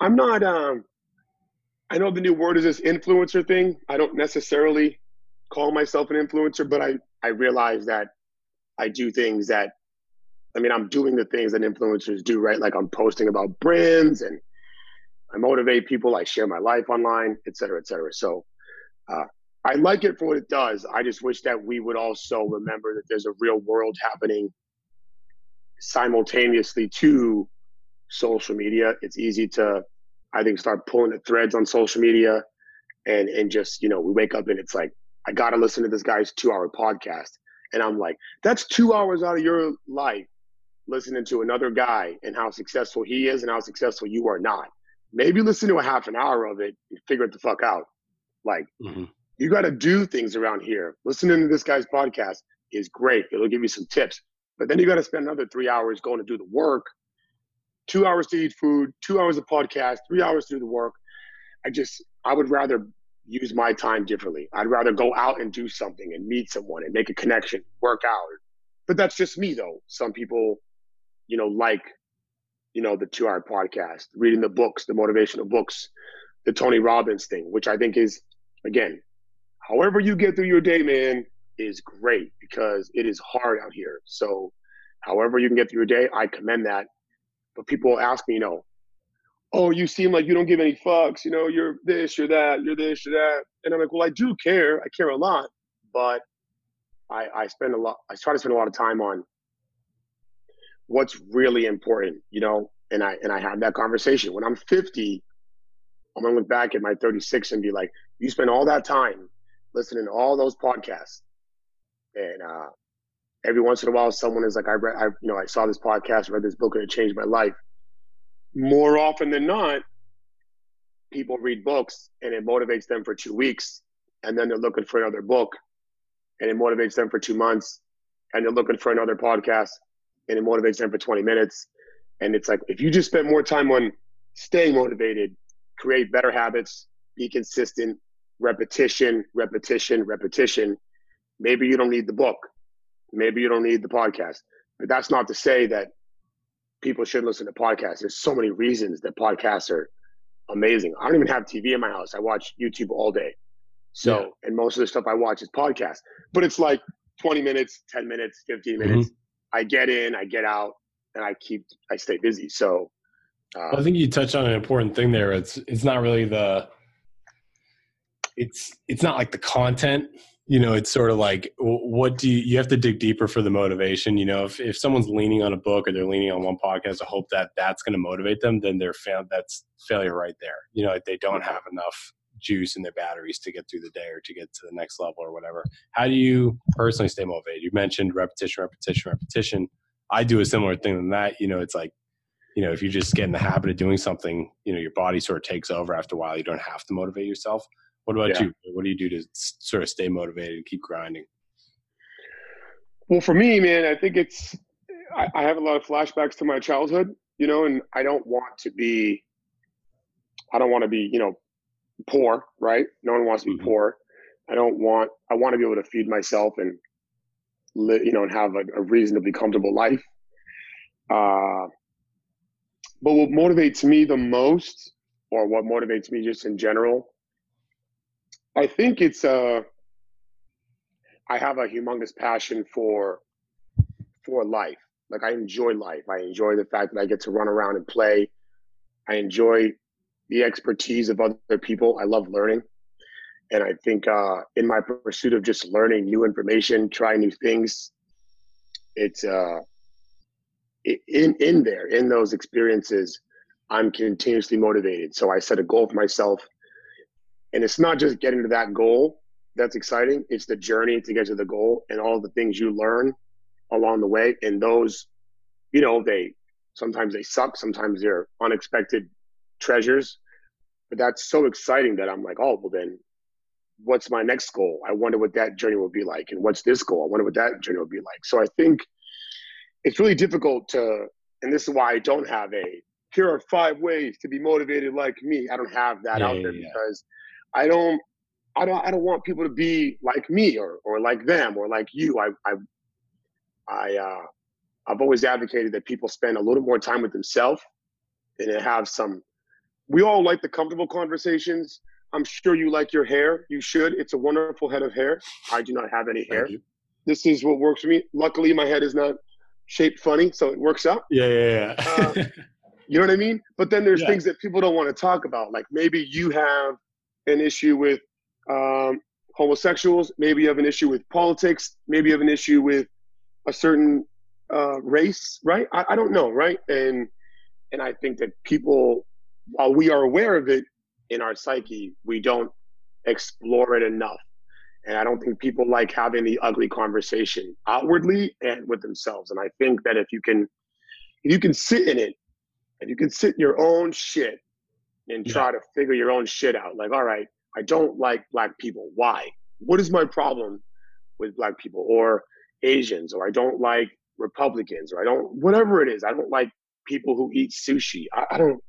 [SPEAKER 2] I'm not um I know the new word is this influencer thing. I don't necessarily call myself an influencer, but I I realize that I do things that I mean, I'm doing the things that influencers do, right? Like I'm posting about brands and I motivate people. I share my life online, et cetera, et cetera. So uh, I like it for what it does. I just wish that we would also remember that there's a real world happening simultaneously to social media. It's easy to, I think, start pulling the threads on social media and and just you know we wake up and it's like I got to listen to this guy's two hour podcast. And I'm like, that's two hours out of your life listening to another guy and how successful he is and how successful you are not. Maybe listen to a half an hour of it and figure it the fuck out. Like, mm-hmm. you got to do things around here. Listening to this guy's podcast is great. It'll give you some tips. But then you got to spend another three hours going to do the work, two hours to eat food, two hours of podcast, three hours to do the work. I just, I would rather use my time differently. I'd rather go out and do something and meet someone and make a connection, work out. But that's just me, though. Some people you know, like, you know, the two hour podcast, reading the books, the motivational books, the Tony Robbins thing, which I think is, again, however you get through your day, man, is great because it is hard out here. So however you can get through your day, I commend that. But people ask me, you know, oh, you seem like you don't give any fucks. You know, you're this, you're that, you're this, you're that. And I'm like, well, I do care. I care a lot, but I, I spend a lot. I try to spend a lot of time on what's really important, you know. And I and I have that conversation. When I'm 50, I'm gonna look back at my 36 and be like, you spend all that time listening to all those podcasts, and uh, every once in a while, someone is like, I read, I you know, I saw this podcast, read this book, and it changed my life. More often than not, people read books and it motivates them for two weeks, and then they're looking for another book, and it motivates them for two months, and they're looking for another podcast, and it motivates them for 20 minutes. And it's like if you just spend more time on staying motivated, create better habits, be consistent, repetition, repetition, repetition. Maybe you don't need the book. Maybe you don't need the podcast. But that's not to say that people should listen to podcasts. There's so many reasons that podcasts are amazing. I don't even have TV in my house. I watch YouTube all day. So, yeah. and most of the stuff I watch is podcasts. But it's like 20 minutes, 10 minutes, 15 minutes. Mm-hmm. I get in, I get out, and I keep I stay busy. So
[SPEAKER 1] uh, I think you touched on an important thing there. It's it's not really the it's it's not like the content you know it's sort of like what do you you have to dig deeper for the motivation you know if, if someone's leaning on a book or they're leaning on one podcast i hope that that's going to motivate them then they're found that's failure right there you know they don't have enough juice in their batteries to get through the day or to get to the next level or whatever how do you personally stay motivated you mentioned repetition repetition repetition i do a similar thing than that you know it's like you know if you just get in the habit of doing something you know your body sort of takes over after a while you don't have to motivate yourself what about yeah. you? What do you do to sort of stay motivated and keep grinding?
[SPEAKER 2] Well, for me, man, I think it's I, I have a lot of flashbacks to my childhood, you know, and I don't want to be I don't want to be, you know, poor, right? No one wants to be mm-hmm. poor. I don't want I want to be able to feed myself and live, you know, and have a, a reasonably comfortable life. Uh, but what motivates me the most, or what motivates me just in general, I think it's uh I have a humongous passion for for life. Like I enjoy life. I enjoy the fact that I get to run around and play. I enjoy the expertise of other people. I love learning. And I think uh, in my pursuit of just learning new information, trying new things, it's uh, in in there in those experiences, I'm continuously motivated. So I set a goal for myself and it's not just getting to that goal that's exciting, it's the journey to get to the goal and all the things you learn along the way. And those, you know, they sometimes they suck, sometimes they're unexpected treasures. But that's so exciting that I'm like, oh, well, then what's my next goal? I wonder what that journey will be like. And what's this goal? I wonder what that journey will be like. So I think it's really difficult to, and this is why I don't have a, here are five ways to be motivated like me. I don't have that yeah, out there yeah, because I don't I don't I don't want people to be like me or or like them or like you. I I I uh I've always advocated that people spend a little more time with themselves and have some we all like the comfortable conversations. I'm sure you like your hair. You should. It's a wonderful head of hair. I do not have any hair. This is what works for me. Luckily, my head is not shaped funny, so it works out.
[SPEAKER 1] Yeah, yeah,
[SPEAKER 2] yeah. uh, you know what I mean? But then there's yeah. things that people don't want to talk about. Like maybe you have an issue with um, homosexuals, maybe you have an issue with politics, maybe you have an issue with a certain uh, race, right? I, I don't know, right? And and I think that people, while we are aware of it in our psyche, we don't explore it enough. And I don't think people like having the ugly conversation outwardly and with themselves. And I think that if you can, if you can sit in it, and you can sit in your own shit and yeah. try to figure your own shit out. Like, all right, I don't like black people. Why? What is my problem with black people or Asians? Or I don't like Republicans or I don't, whatever it is. I don't like people who eat sushi. I, I don't,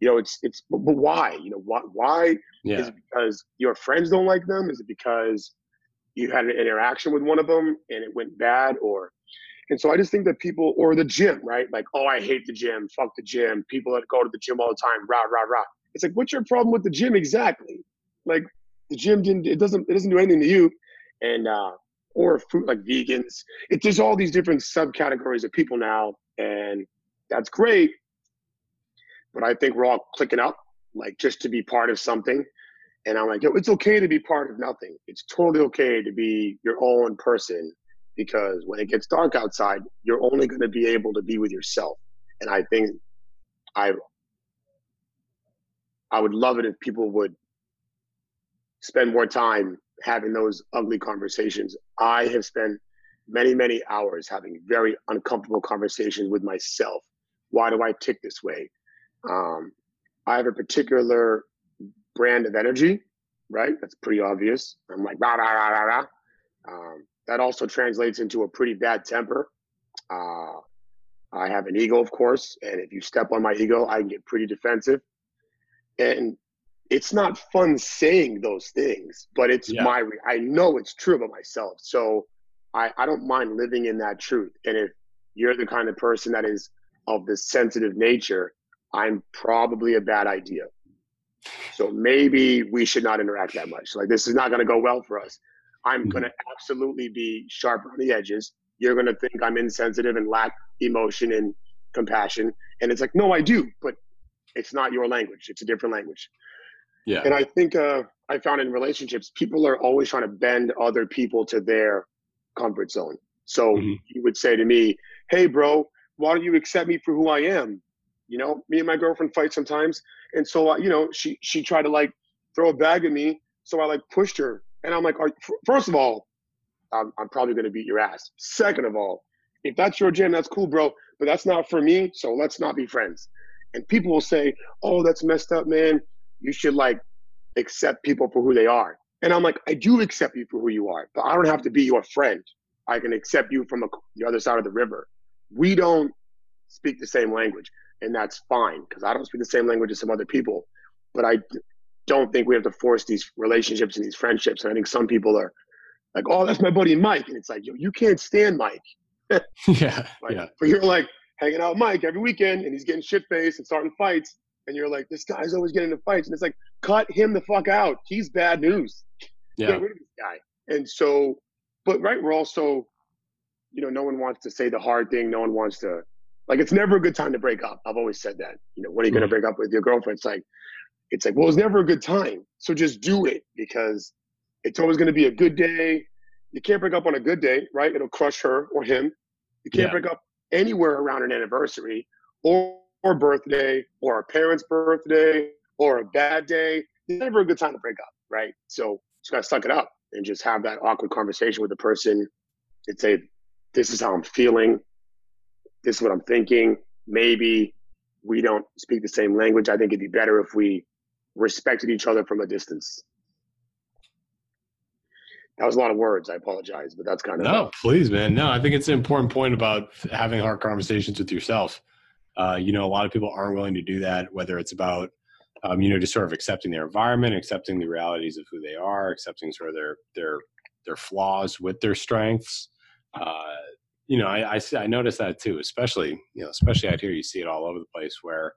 [SPEAKER 2] you know, it's, it's, but, why? You know, why, why? Yeah. Is it because your friends don't like them? Is it because you had an interaction with one of them and it went bad? Or, and so I just think that people, or the gym, right? Like, oh, I hate the gym. Fuck the gym. People that go to the gym all the time, rah, rah, rah. It's like, what's your problem with the gym exactly? Like, the gym didn't, it doesn't, it doesn't do anything to you. And, uh, or food like vegans. It's just all these different subcategories of people now, and that's great. But I think we're all clicking up, like just to be part of something. And I'm like, yo, it's okay to be part of nothing. It's totally okay to be your own person because when it gets dark outside, you're only going to be able to be with yourself. And I think I I would love it if people would spend more time having those ugly conversations. I have spent many, many hours having very uncomfortable conversations with myself. Why do I tick this way? Um, I have a particular brand of energy, right? That's pretty obvious. I'm like, rah, rah, rah, rah, rah. Um, that also translates into a pretty bad temper. Uh, I have an ego, of course, and if you step on my ego, I can get pretty defensive. And it's not fun saying those things, but it's yeah. my, I know it's true about myself. So I, I don't mind living in that truth. And if you're the kind of person that is of the sensitive nature, I'm probably a bad idea. So maybe we should not interact that much. Like this is not going to go well for us. I'm mm-hmm. going to absolutely be sharp on the edges. You're going to think I'm insensitive and lack emotion and compassion. And it's like, no, I do, but it's not your language. It's a different language. Yeah. And I think uh, I found in relationships, people are always trying to bend other people to their comfort zone. So mm-hmm. you would say to me, hey, bro, why don't you accept me for who I am? You know, me and my girlfriend fight sometimes. And so, uh, you know, she, she tried to like throw a bag at me. So I like pushed her. And I'm like, first of all, I'm, I'm probably going to beat your ass. Second of all, if that's your gym, that's cool, bro. But that's not for me. So let's not be friends. And people will say, oh, that's messed up, man you should like accept people for who they are. And I'm like, I do accept you for who you are, but I don't have to be your friend. I can accept you from a, the other side of the river. We don't speak the same language, and that's fine because I don't speak the same language as some other people. But I don't think we have to force these relationships and these friendships. And I think some people are like, "Oh, that's my buddy Mike," and it's like, "Yo, you can't stand Mike."
[SPEAKER 1] yeah,
[SPEAKER 2] like,
[SPEAKER 1] yeah.
[SPEAKER 2] But you're like hanging out with Mike every weekend, and he's getting shit faced and starting fights, and you're like, this guy's always getting into fights, and it's like, cut him the fuck out. He's bad news. Yeah. Get rid of this guy. And so, but right, we're also, you know, no one wants to say the hard thing. No one wants to, like, it's never a good time to break up. I've always said that. You know, when are you mm-hmm. going to break up with your girlfriend? It's like, it's like, well, it's never a good time. So just do it because it's always going to be a good day. You can't break up on a good day, right? It'll crush her or him. You can't yeah. break up anywhere around an anniversary or or birthday or a parent's birthday or a bad day. It's never a good time to break up, right? So just gotta suck it up and just have that awkward conversation with the person and say, This is how I'm feeling. This is what I'm thinking. Maybe we don't speak the same language. I think it'd be better if we respected each other from a distance. That was a lot of words. I apologize, but that's kind of
[SPEAKER 1] no. Please, man. No, I think it's an important point about having hard conversations with yourself. Uh, you know, a lot of people aren't willing to do that, whether it's about, um, you know, just sort of accepting their environment, accepting the realities of who they are, accepting sort of their their their flaws with their strengths. Uh, you know, I, I, I notice that too, especially you know, especially out here, you see it all over the place where,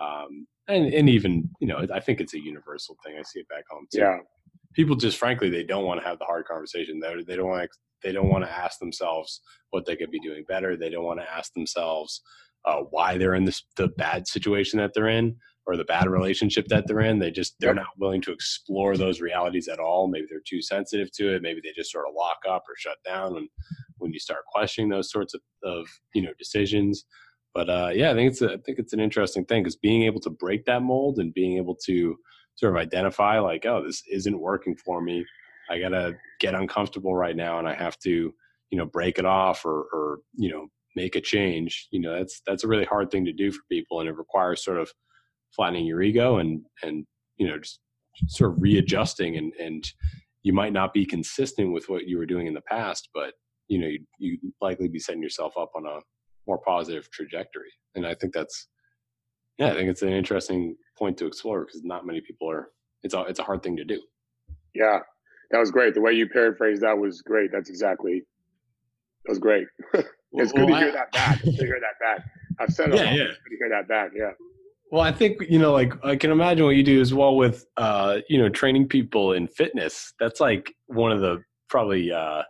[SPEAKER 1] um, and and even you know, I think it's a universal thing. I see it back home too.
[SPEAKER 2] Yeah.
[SPEAKER 1] People just frankly they don't want to have the hard conversation. They they don't want to they don't want to ask themselves what they could be doing better. They don't want to ask themselves uh, why they're in this the bad situation that they're in or the bad relationship that they're in. They just they're not willing to explore those realities at all. Maybe they're too sensitive to it. Maybe they just sort of lock up or shut down when when you start questioning those sorts of, of you know decisions. But uh, yeah, I think it's a, I think it's an interesting thing because being able to break that mold and being able to sort of identify like, oh, this isn't working for me. I gotta get uncomfortable right now, and I have to you know break it off or or you know make a change you know that's that's a really hard thing to do for people and it requires sort of flattening your ego and and you know just sort of readjusting and and you might not be consistent with what you were doing in the past but you know you you likely be setting yourself up on a more positive trajectory and i think that's yeah i think it's an interesting point to explore because not many people are it's a it's a hard thing to do
[SPEAKER 2] yeah that was great the way you paraphrased that was great that's exactly that was great It's good well, to hear I, that back. It's good to hear that back. I've said it. Yeah, yeah. It's good to hear that back. Yeah.
[SPEAKER 1] Well, I think you know, like I can imagine what you do as well with, uh, you know, training people in fitness. That's like one of the probably uh,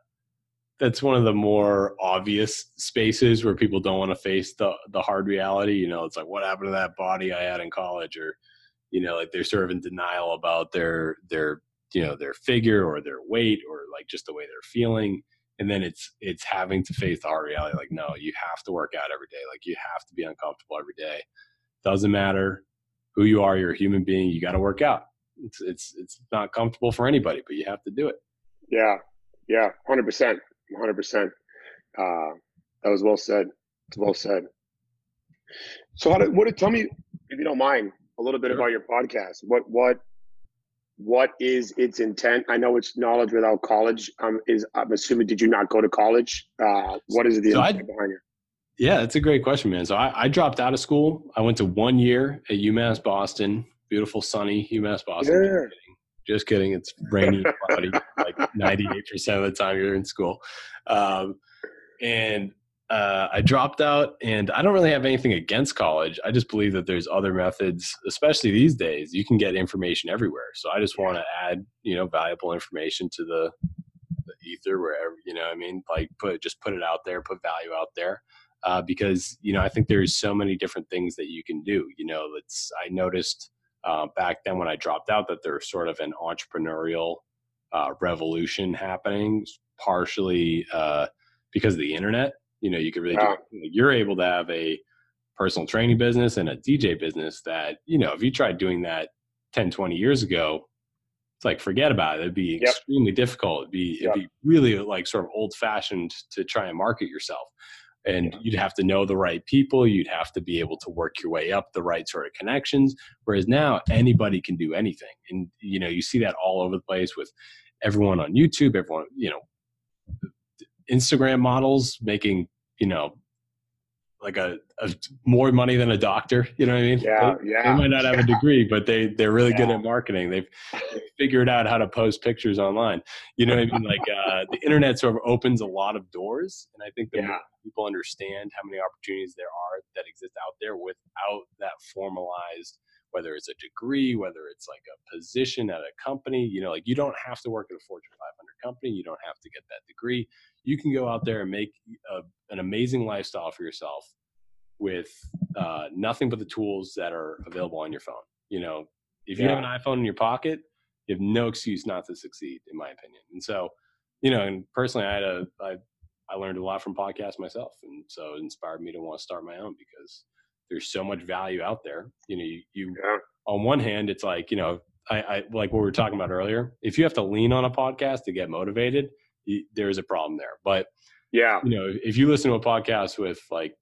[SPEAKER 1] that's one of the more obvious spaces where people don't want to face the the hard reality. You know, it's like what happened to that body I had in college, or you know, like they're sort of in denial about their their you know their figure or their weight or like just the way they're feeling. And then it's it's having to face the hard reality. Like, no, you have to work out every day. Like, you have to be uncomfortable every day. Doesn't matter who you are. You're a human being. You got to work out. It's it's it's not comfortable for anybody, but you have to do it.
[SPEAKER 2] Yeah, yeah, hundred percent. 100%. Uh, that was well said. It's well said. So, how did, what did, tell me, if you don't mind, a little bit sure. about your podcast. What, what, what is its intent? I know it's knowledge without college. Um, is I'm assuming did you not go to college? Uh, what is the so intent I, behind it?
[SPEAKER 1] Yeah, that's a great question, man. So I, I, dropped out of school. I went to one year at UMass Boston, beautiful sunny UMass Boston. Yeah. Just kidding. It's rainy, cloudy, like 98% of the time you're in school. Um, and uh, I dropped out, and I don't really have anything against college. I just believe that there's other methods, especially these days. You can get information everywhere. So I just want to add, you know, valuable information to the, the ether wherever, you know, I mean, like put just put it out there, put value out there. Uh, because you know I think there's so many different things that you can do. You know, it's I noticed uh, back then when I dropped out that there's sort of an entrepreneurial uh, revolution happening, partially uh, because of the internet. You know, you could really do, you're able to have a personal training business and a DJ business that, you know, if you tried doing that 10, 20 years ago, it's like forget about it. It'd be yep. extremely difficult. It'd be yep. it'd be really like sort of old fashioned to try and market yourself and you'd have to know the right people you'd have to be able to work your way up the right sort of connections whereas now anybody can do anything. And you know you see that all over the place with everyone on youtube everyone you know instagram models making you know like a, a, more money than a doctor. You know what I mean?
[SPEAKER 2] Yeah,
[SPEAKER 1] they,
[SPEAKER 2] yeah.
[SPEAKER 1] They might not have a degree, but they they're really yeah. good at marketing. They've, figured out how to post pictures online. You know what I mean? Like uh, the internet sort of opens a lot of doors, and I think the yeah. people understand how many opportunities there are that exist out there without that formalized. Whether it's a degree, whether it's like a position at a company, you know, like you don't have to work at a Fortune 500 company. You don't have to get that degree you can go out there and make a, an amazing lifestyle for yourself with uh, nothing but the tools that are available on your phone. You know, if you yeah. have an iPhone in your pocket, you have no excuse not to succeed, in my opinion. And so, you know, and personally, I had a, I, I learned a lot from podcasts myself, and so it inspired me to want to start my own because there's so much value out there. You know, you, you yeah. on one hand, it's like you know, I, I like what we were talking about earlier. If you have to lean on a podcast to get motivated, there's a problem there. But
[SPEAKER 2] yeah,
[SPEAKER 1] you know, if you listen to a podcast with like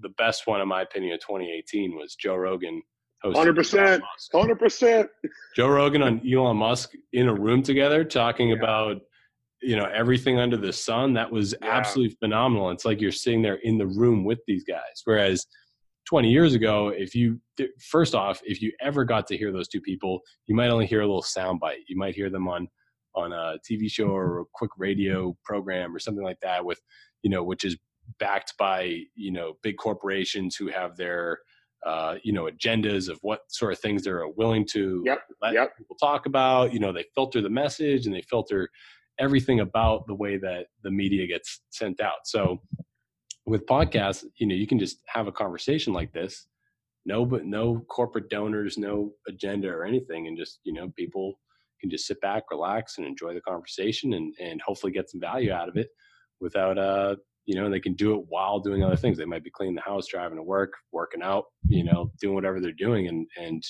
[SPEAKER 1] the best one in my opinion of 2018 was Joe Rogan.
[SPEAKER 2] Hundred percent, hundred percent.
[SPEAKER 1] Joe Rogan and Elon Musk in a room together talking yeah. about you know everything under the sun. That was yeah. absolutely phenomenal. It's like you're sitting there in the room with these guys. Whereas 20 years ago, if you first off, if you ever got to hear those two people, you might only hear a little soundbite. You might hear them on on a TV show or a quick radio program or something like that with, you know, which is backed by, you know, big corporations who have their, uh, you know, agendas of what sort of things they're willing to
[SPEAKER 2] yep,
[SPEAKER 1] let
[SPEAKER 2] yep.
[SPEAKER 1] people talk about. You know, they filter the message and they filter everything about the way that the media gets sent out. So with podcasts, you know, you can just have a conversation like this. No, but no corporate donors, no agenda or anything, and just you know, people can just sit back, relax, and enjoy the conversation, and and hopefully get some value out of it without uh you know they can do it while doing other things. They might be cleaning the house, driving to work, working out, you know, doing whatever they're doing, and and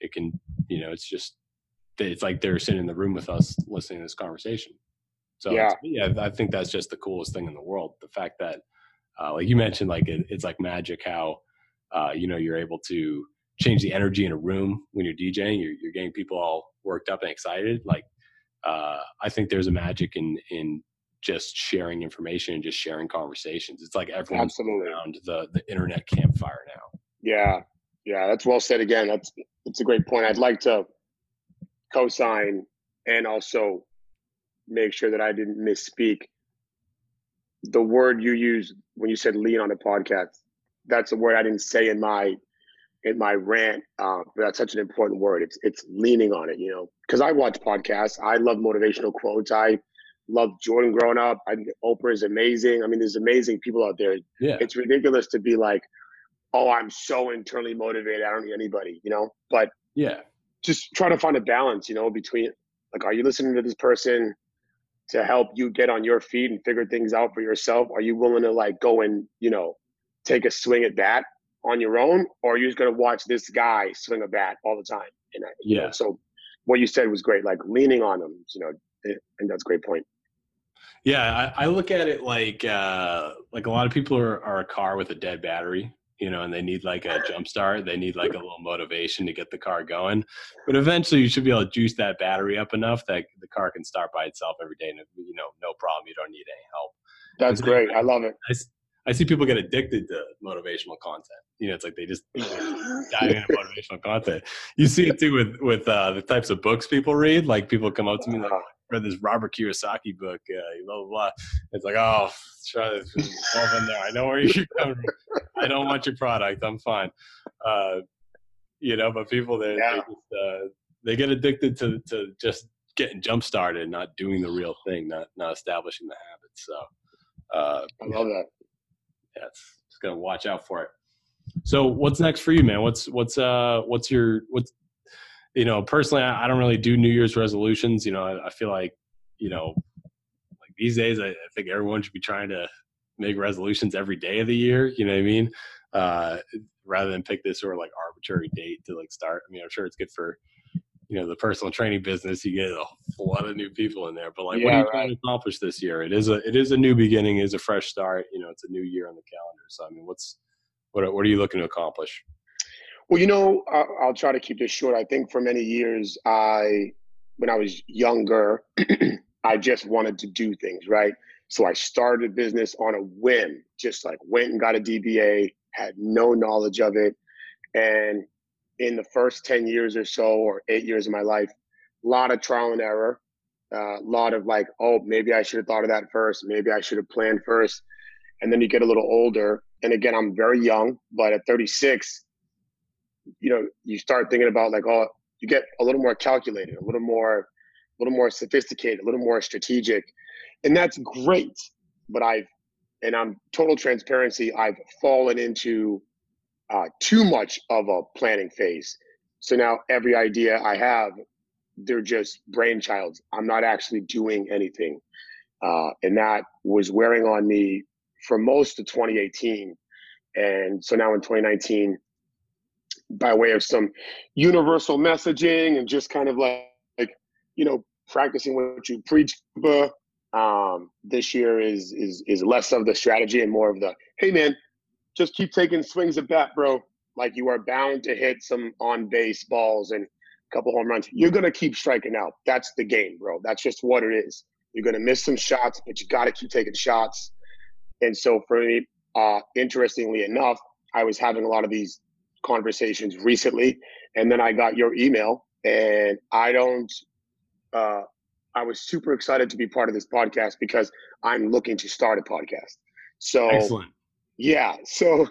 [SPEAKER 1] it can you know it's just it's like they're sitting in the room with us listening to this conversation. So yeah, yeah, I think that's just the coolest thing in the world. The fact that, uh, like you mentioned, like it, it's like magic how, uh, you know, you're able to change the energy in a room when you're DJing. You're, you're getting people all worked up and excited. Like, uh, I think there's a magic in in just sharing information and just sharing conversations. It's like everyone's Absolutely. around the the internet campfire now.
[SPEAKER 2] Yeah, yeah, that's well said. Again, that's that's a great point. I'd like to co-sign and also make sure that I didn't misspeak. The word you used when you said lean on a podcast, that's a word I didn't say in my in my rant, uh, that's such an important word. It's it's leaning on it, you know, because I watch podcasts. I love motivational quotes. I love Jordan growing up. I Oprah is amazing. I mean, there's amazing people out there.
[SPEAKER 1] Yeah.
[SPEAKER 2] It's ridiculous to be like, oh, I'm so internally motivated. I don't need anybody, you know. But
[SPEAKER 1] yeah,
[SPEAKER 2] just try to find a balance, you know, between like, are you listening to this person to help you get on your feet and figure things out for yourself? Are you willing to like go and you know take a swing at that on your own, or you're just gonna watch this guy swing a bat all the time? And yeah, know, so what you said was great, like leaning on them, you know, and that's a great point.
[SPEAKER 1] Yeah, I, I look at it like uh, like a lot of people are, are a car with a dead battery, you know, and they need like a jump start. They need like a little motivation to get the car going. But eventually, you should be able to juice that battery up enough that the car can start by itself every day, and you know, no problem. You don't need any help.
[SPEAKER 2] That's great. I love it.
[SPEAKER 1] I, I see people get addicted to motivational content. You know, it's like they just dive into motivational content. You see it too with with uh, the types of books people read. Like people come up to me like, uh-huh read this Robert Kiyosaki book, uh, blah blah blah. It's like, oh, try to involve in there. I know where you're coming from. I don't want your product. I'm fine. Uh, you know, but people they, yeah. they, just, uh, they get addicted to to just getting jump started, not doing the real thing, not not establishing the habits. So uh,
[SPEAKER 2] I love that.
[SPEAKER 1] Yeah, just gonna watch out for it. So what's next for you, man? What's what's uh what's your what's you know, personally, I, don't really do New Year's resolutions. You know, I, I feel like, you know, like these days, I, I, think everyone should be trying to make resolutions every day of the year. You know what I mean? Uh, rather than pick this sort of like arbitrary date to like start. I mean, I'm sure it's good for, you know, the personal training business. You get a lot of new people in there, but like, yeah, what are you right. trying to accomplish this year? It is a, it is a new beginning, it is a fresh start. You know, it's a new year on the calendar. So, I mean, what's, what, what are you looking to accomplish?
[SPEAKER 2] Well, you know, I'll, I'll try to keep this short. I think for many years, I, when I was younger, I just wanted to do things, right? So I started a business on a whim, just like went and got a DBA, had no knowledge of it. And in the first 10 years or so, or eight years of my life, a lot of trial and error, a uh, lot of like, oh, maybe I should have thought of that first. Maybe I should have planned first. And then you get a little older. And again, I'm very young, but at 36, you know, you start thinking about like, oh, you get a little more calculated, a little more, a little more sophisticated, a little more strategic, and that's great. But I've, and I'm total transparency, I've fallen into uh, too much of a planning phase. So now every idea I have, they're just brainchilds. I'm not actually doing anything. Uh, and that was wearing on me for most of 2018. And so now in 2019, by way of some universal messaging and just kind of like, like you know practicing what you preach um, this year is is is less of the strategy and more of the hey man just keep taking swings at bat bro like you are bound to hit some on base balls and a couple home runs you're gonna keep striking out that's the game bro that's just what it is you're gonna miss some shots but you got to keep taking shots and so for me uh, interestingly enough i was having a lot of these conversations recently, and then I got your email, and I don't. Uh, I was super excited to be part of this podcast because I'm looking to start a podcast. So,
[SPEAKER 1] excellent.
[SPEAKER 2] Yeah. So,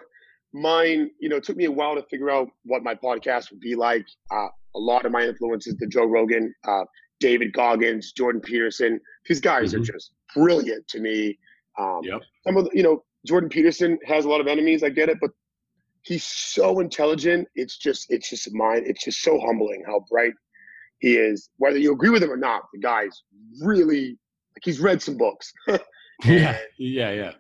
[SPEAKER 2] mine, you know, it took me a while to figure out what my podcast would be like. Uh, a lot of my influences, the Joe Rogan, uh, David Goggins, Jordan Peterson. These guys mm-hmm. are just brilliant to me. Um, yep. Some of the, you know, Jordan Peterson has a lot of enemies. I get it, but he's so intelligent. It's just it's just mind. It's just so humbling how bright he is. Whether you agree with him or not, the guy's really like he's read some books.
[SPEAKER 1] yeah, yeah, yeah.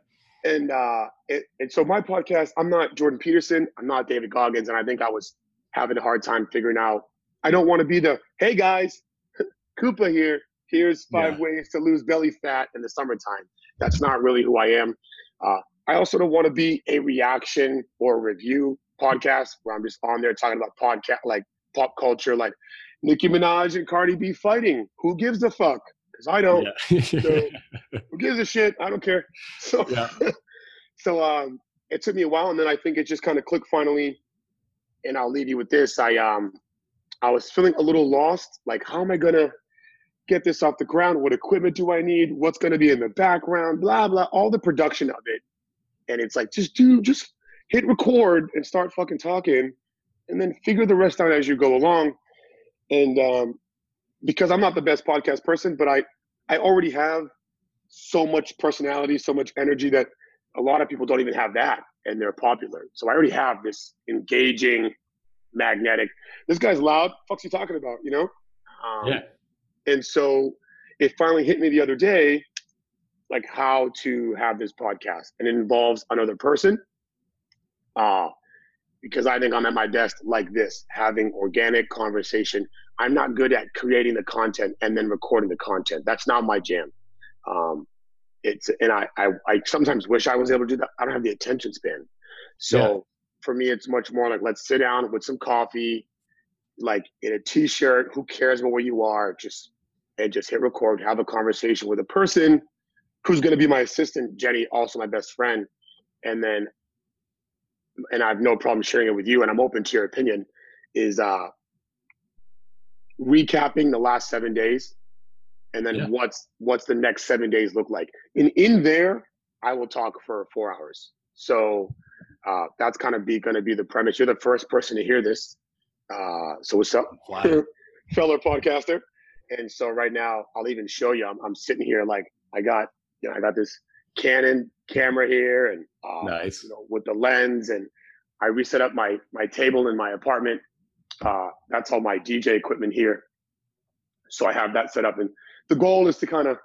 [SPEAKER 2] And uh, it, and so my podcast, I'm not Jordan Peterson, I'm not David Goggins, and I think I was having a hard time figuring out. I don't want to be the hey guys, Koopa here. Here's five yeah. ways to lose belly fat in the summertime. That's not really who I am. Uh, I also don't want to be a reaction or review podcast where I'm just on there talking about podcast like pop culture, like Nicki Minaj and Cardi B fighting. Who gives a fuck? Because I don't. Yeah. so, who gives a shit? I don't care. So, yeah. so um, it took me a while, and then I think it just kind of clicked finally. And I'll leave you with this. I um, I was feeling a little lost. Like, how am I gonna get this off the ground? What equipment do I need? What's gonna be in the background? Blah blah. All the production of it and it's like just do just hit record and start fucking talking and then figure the rest out as you go along and um, because i'm not the best podcast person but i i already have so much personality, so much energy that a lot of people don't even have that and they're popular. So I already have this engaging, magnetic. This guy's loud. Fuck's he talking about? You know?
[SPEAKER 1] Um, yeah.
[SPEAKER 2] And so it finally hit me the other day, like how to have this podcast, and it involves another person. Uh, because I think I'm at my best like this, having organic conversation. I'm not good at creating the content and then recording the content. That's not my jam. Um, it's and I, I, I sometimes wish I was able to do that. I don't have the attention span. So yeah. for me, it's much more like let's sit down with some coffee, like in a t-shirt. Who cares about where you are? Just and just hit record, have a conversation with a person who's going to be my assistant, Jenny, also my best friend, and then and I have no problem sharing it with you, and I'm open to your opinion. Is uh recapping the last seven days and then yeah. what's what's the next seven days look like. In in there i will talk for four hours. So uh, that's kind of be going to be the premise. You're the first person to hear this uh, so what's up fellow podcaster. And so right now i'll even show you. I'm, I'm sitting here like i got you know i got this canon camera here and
[SPEAKER 1] uh, nice.
[SPEAKER 2] you know, with the lens and i reset up my my table in my apartment. Uh, that's all my dj equipment here. So i have that set up and the goal is to kind of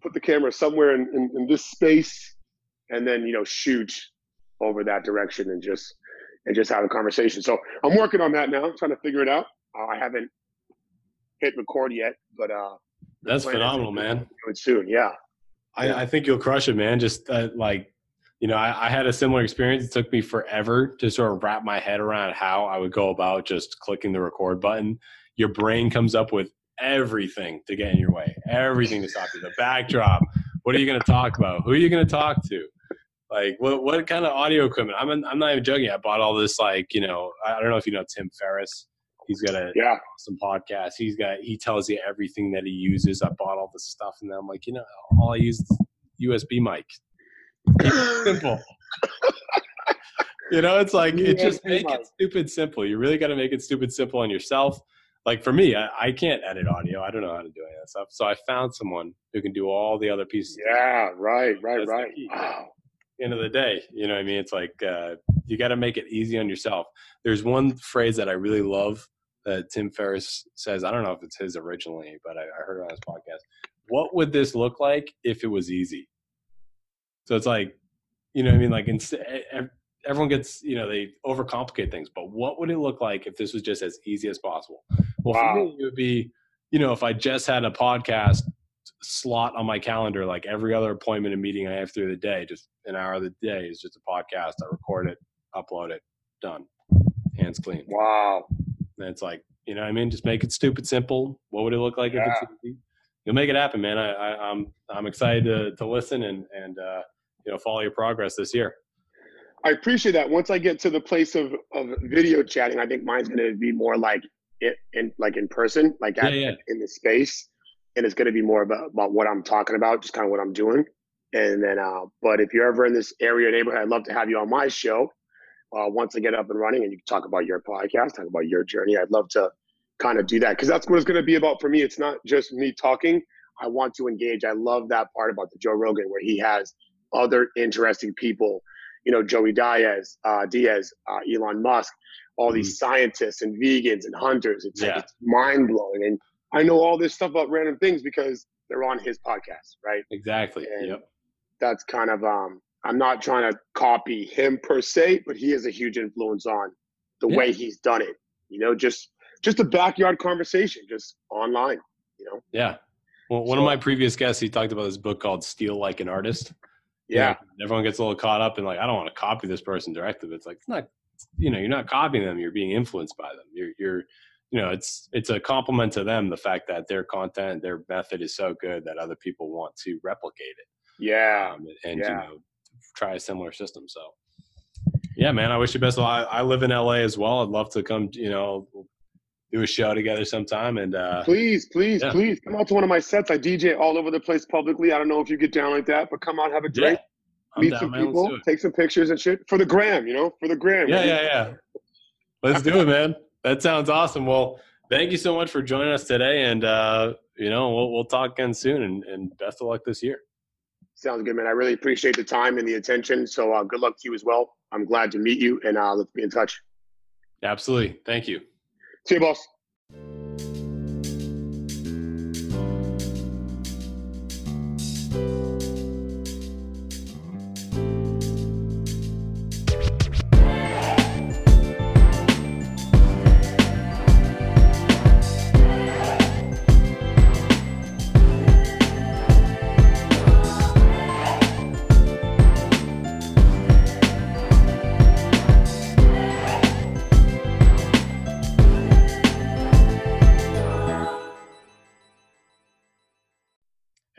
[SPEAKER 2] put the camera somewhere in, in, in, this space and then you know shoot over that direction and just and just have a conversation. So i'm working on that now trying to figure it out. Uh, i haven't hit record yet but uh
[SPEAKER 1] that's phenomenal man. do
[SPEAKER 2] it soon yeah
[SPEAKER 1] I, I think you'll crush it man just uh, like you know I, I had a similar experience it took me forever to sort of wrap my head around how i would go about just clicking the record button your brain comes up with everything to get in your way, everything to stop you. The backdrop. What are you going to talk about? Who are you going to talk to? Like what what kind of audio equipment? I'm I'm not even joking. I bought all this like you know I don't know if you know Tim Ferriss. He's got a
[SPEAKER 2] yeah
[SPEAKER 1] some podcast. He's got he tells you everything that he uses. I bought all this stuff and then I'm like you know all I use is USB mic. simple. you know, it's like it just make it stupid simple. You really got to make it stupid simple on yourself like for me, I, I, can't edit audio. I don't know how to do any of that stuff. So I found someone who can do all the other pieces.
[SPEAKER 2] Yeah, right, right, That's right. Wow.
[SPEAKER 1] End of the day, you know what I mean? It's like uh, you got to make it easy on yourself. There's one phrase that I really love that Tim Ferriss says. I don't know if it's his originally, but I, I heard it on his podcast. What would this look like if it was easy? So it's like, you know what I mean? Like, everyone gets, you know, they overcomplicate things, but what would it look like if this was just as easy as possible? Well, wow. for me, it would be, you know, if I just had a podcast slot on my calendar, like every other appointment and meeting I have through the day, just an hour of the day is just a podcast. I record it, upload it, done, hands clean.
[SPEAKER 2] Wow.
[SPEAKER 1] And it's like, you know what I mean? Just make it stupid simple. What would it look like yeah. if it's easy? You'll make it happen, man. I, I, am I'm, I'm excited to, to listen and, and, uh, you know, follow your progress this year.
[SPEAKER 2] I appreciate that. Once I get to the place of, of video chatting, I think mine's going to be more like it in like in person, like at, yeah, yeah. in the space, and it's going to be more about, about what I'm talking about, just kind of what I'm doing. And then, uh, but if you're ever in this area neighborhood, I'd love to have you on my show. Uh, once I get up and running, and you can talk about your podcast, talk about your journey. I'd love to kind of do that because that's what it's going to be about for me. It's not just me talking. I want to engage. I love that part about the Joe Rogan where he has other interesting people. You know, Joey Diaz, uh, Diaz, uh, Elon Musk, all mm-hmm. these scientists and vegans and hunters. It's, yeah. like, it's mind blowing. And I know all this stuff about random things because they're on his podcast, right?
[SPEAKER 1] Exactly. And yep.
[SPEAKER 2] That's kind of um I'm not trying to copy him per se, but he is a huge influence on the yeah. way he's done it. You know, just just a backyard conversation, just online. You know.
[SPEAKER 1] Yeah. Well, one so, of my previous guests, he talked about this book called "Steal Like an Artist."
[SPEAKER 2] Yeah.
[SPEAKER 1] everyone gets a little caught up in like, I don't want to copy this person directly. But it's like it's not you know you're not copying them you're being influenced by them you're you're you know it's it's a compliment to them the fact that their content their method is so good that other people want to replicate it
[SPEAKER 2] yeah um,
[SPEAKER 1] and
[SPEAKER 2] yeah.
[SPEAKER 1] you know try a similar system so yeah man i wish you best I, I live in la as well i'd love to come you know do a show together sometime and uh
[SPEAKER 2] please please yeah. please come out to one of my sets i dj all over the place publicly i don't know if you get down like that but come out have a drink yeah meet down, some man. people, take some pictures and shit for the gram. You know, for the gram.
[SPEAKER 1] Yeah, yeah, yeah. Let's do it, man. That sounds awesome. Well, thank you so much for joining us today, and uh, you know, we'll we'll talk again soon, and, and best of luck this year.
[SPEAKER 2] Sounds good, man. I really appreciate the time and the attention. So uh, good luck to you as well. I'm glad to meet you, and uh, let's be in touch.
[SPEAKER 1] Absolutely. Thank you.
[SPEAKER 2] See you, boss.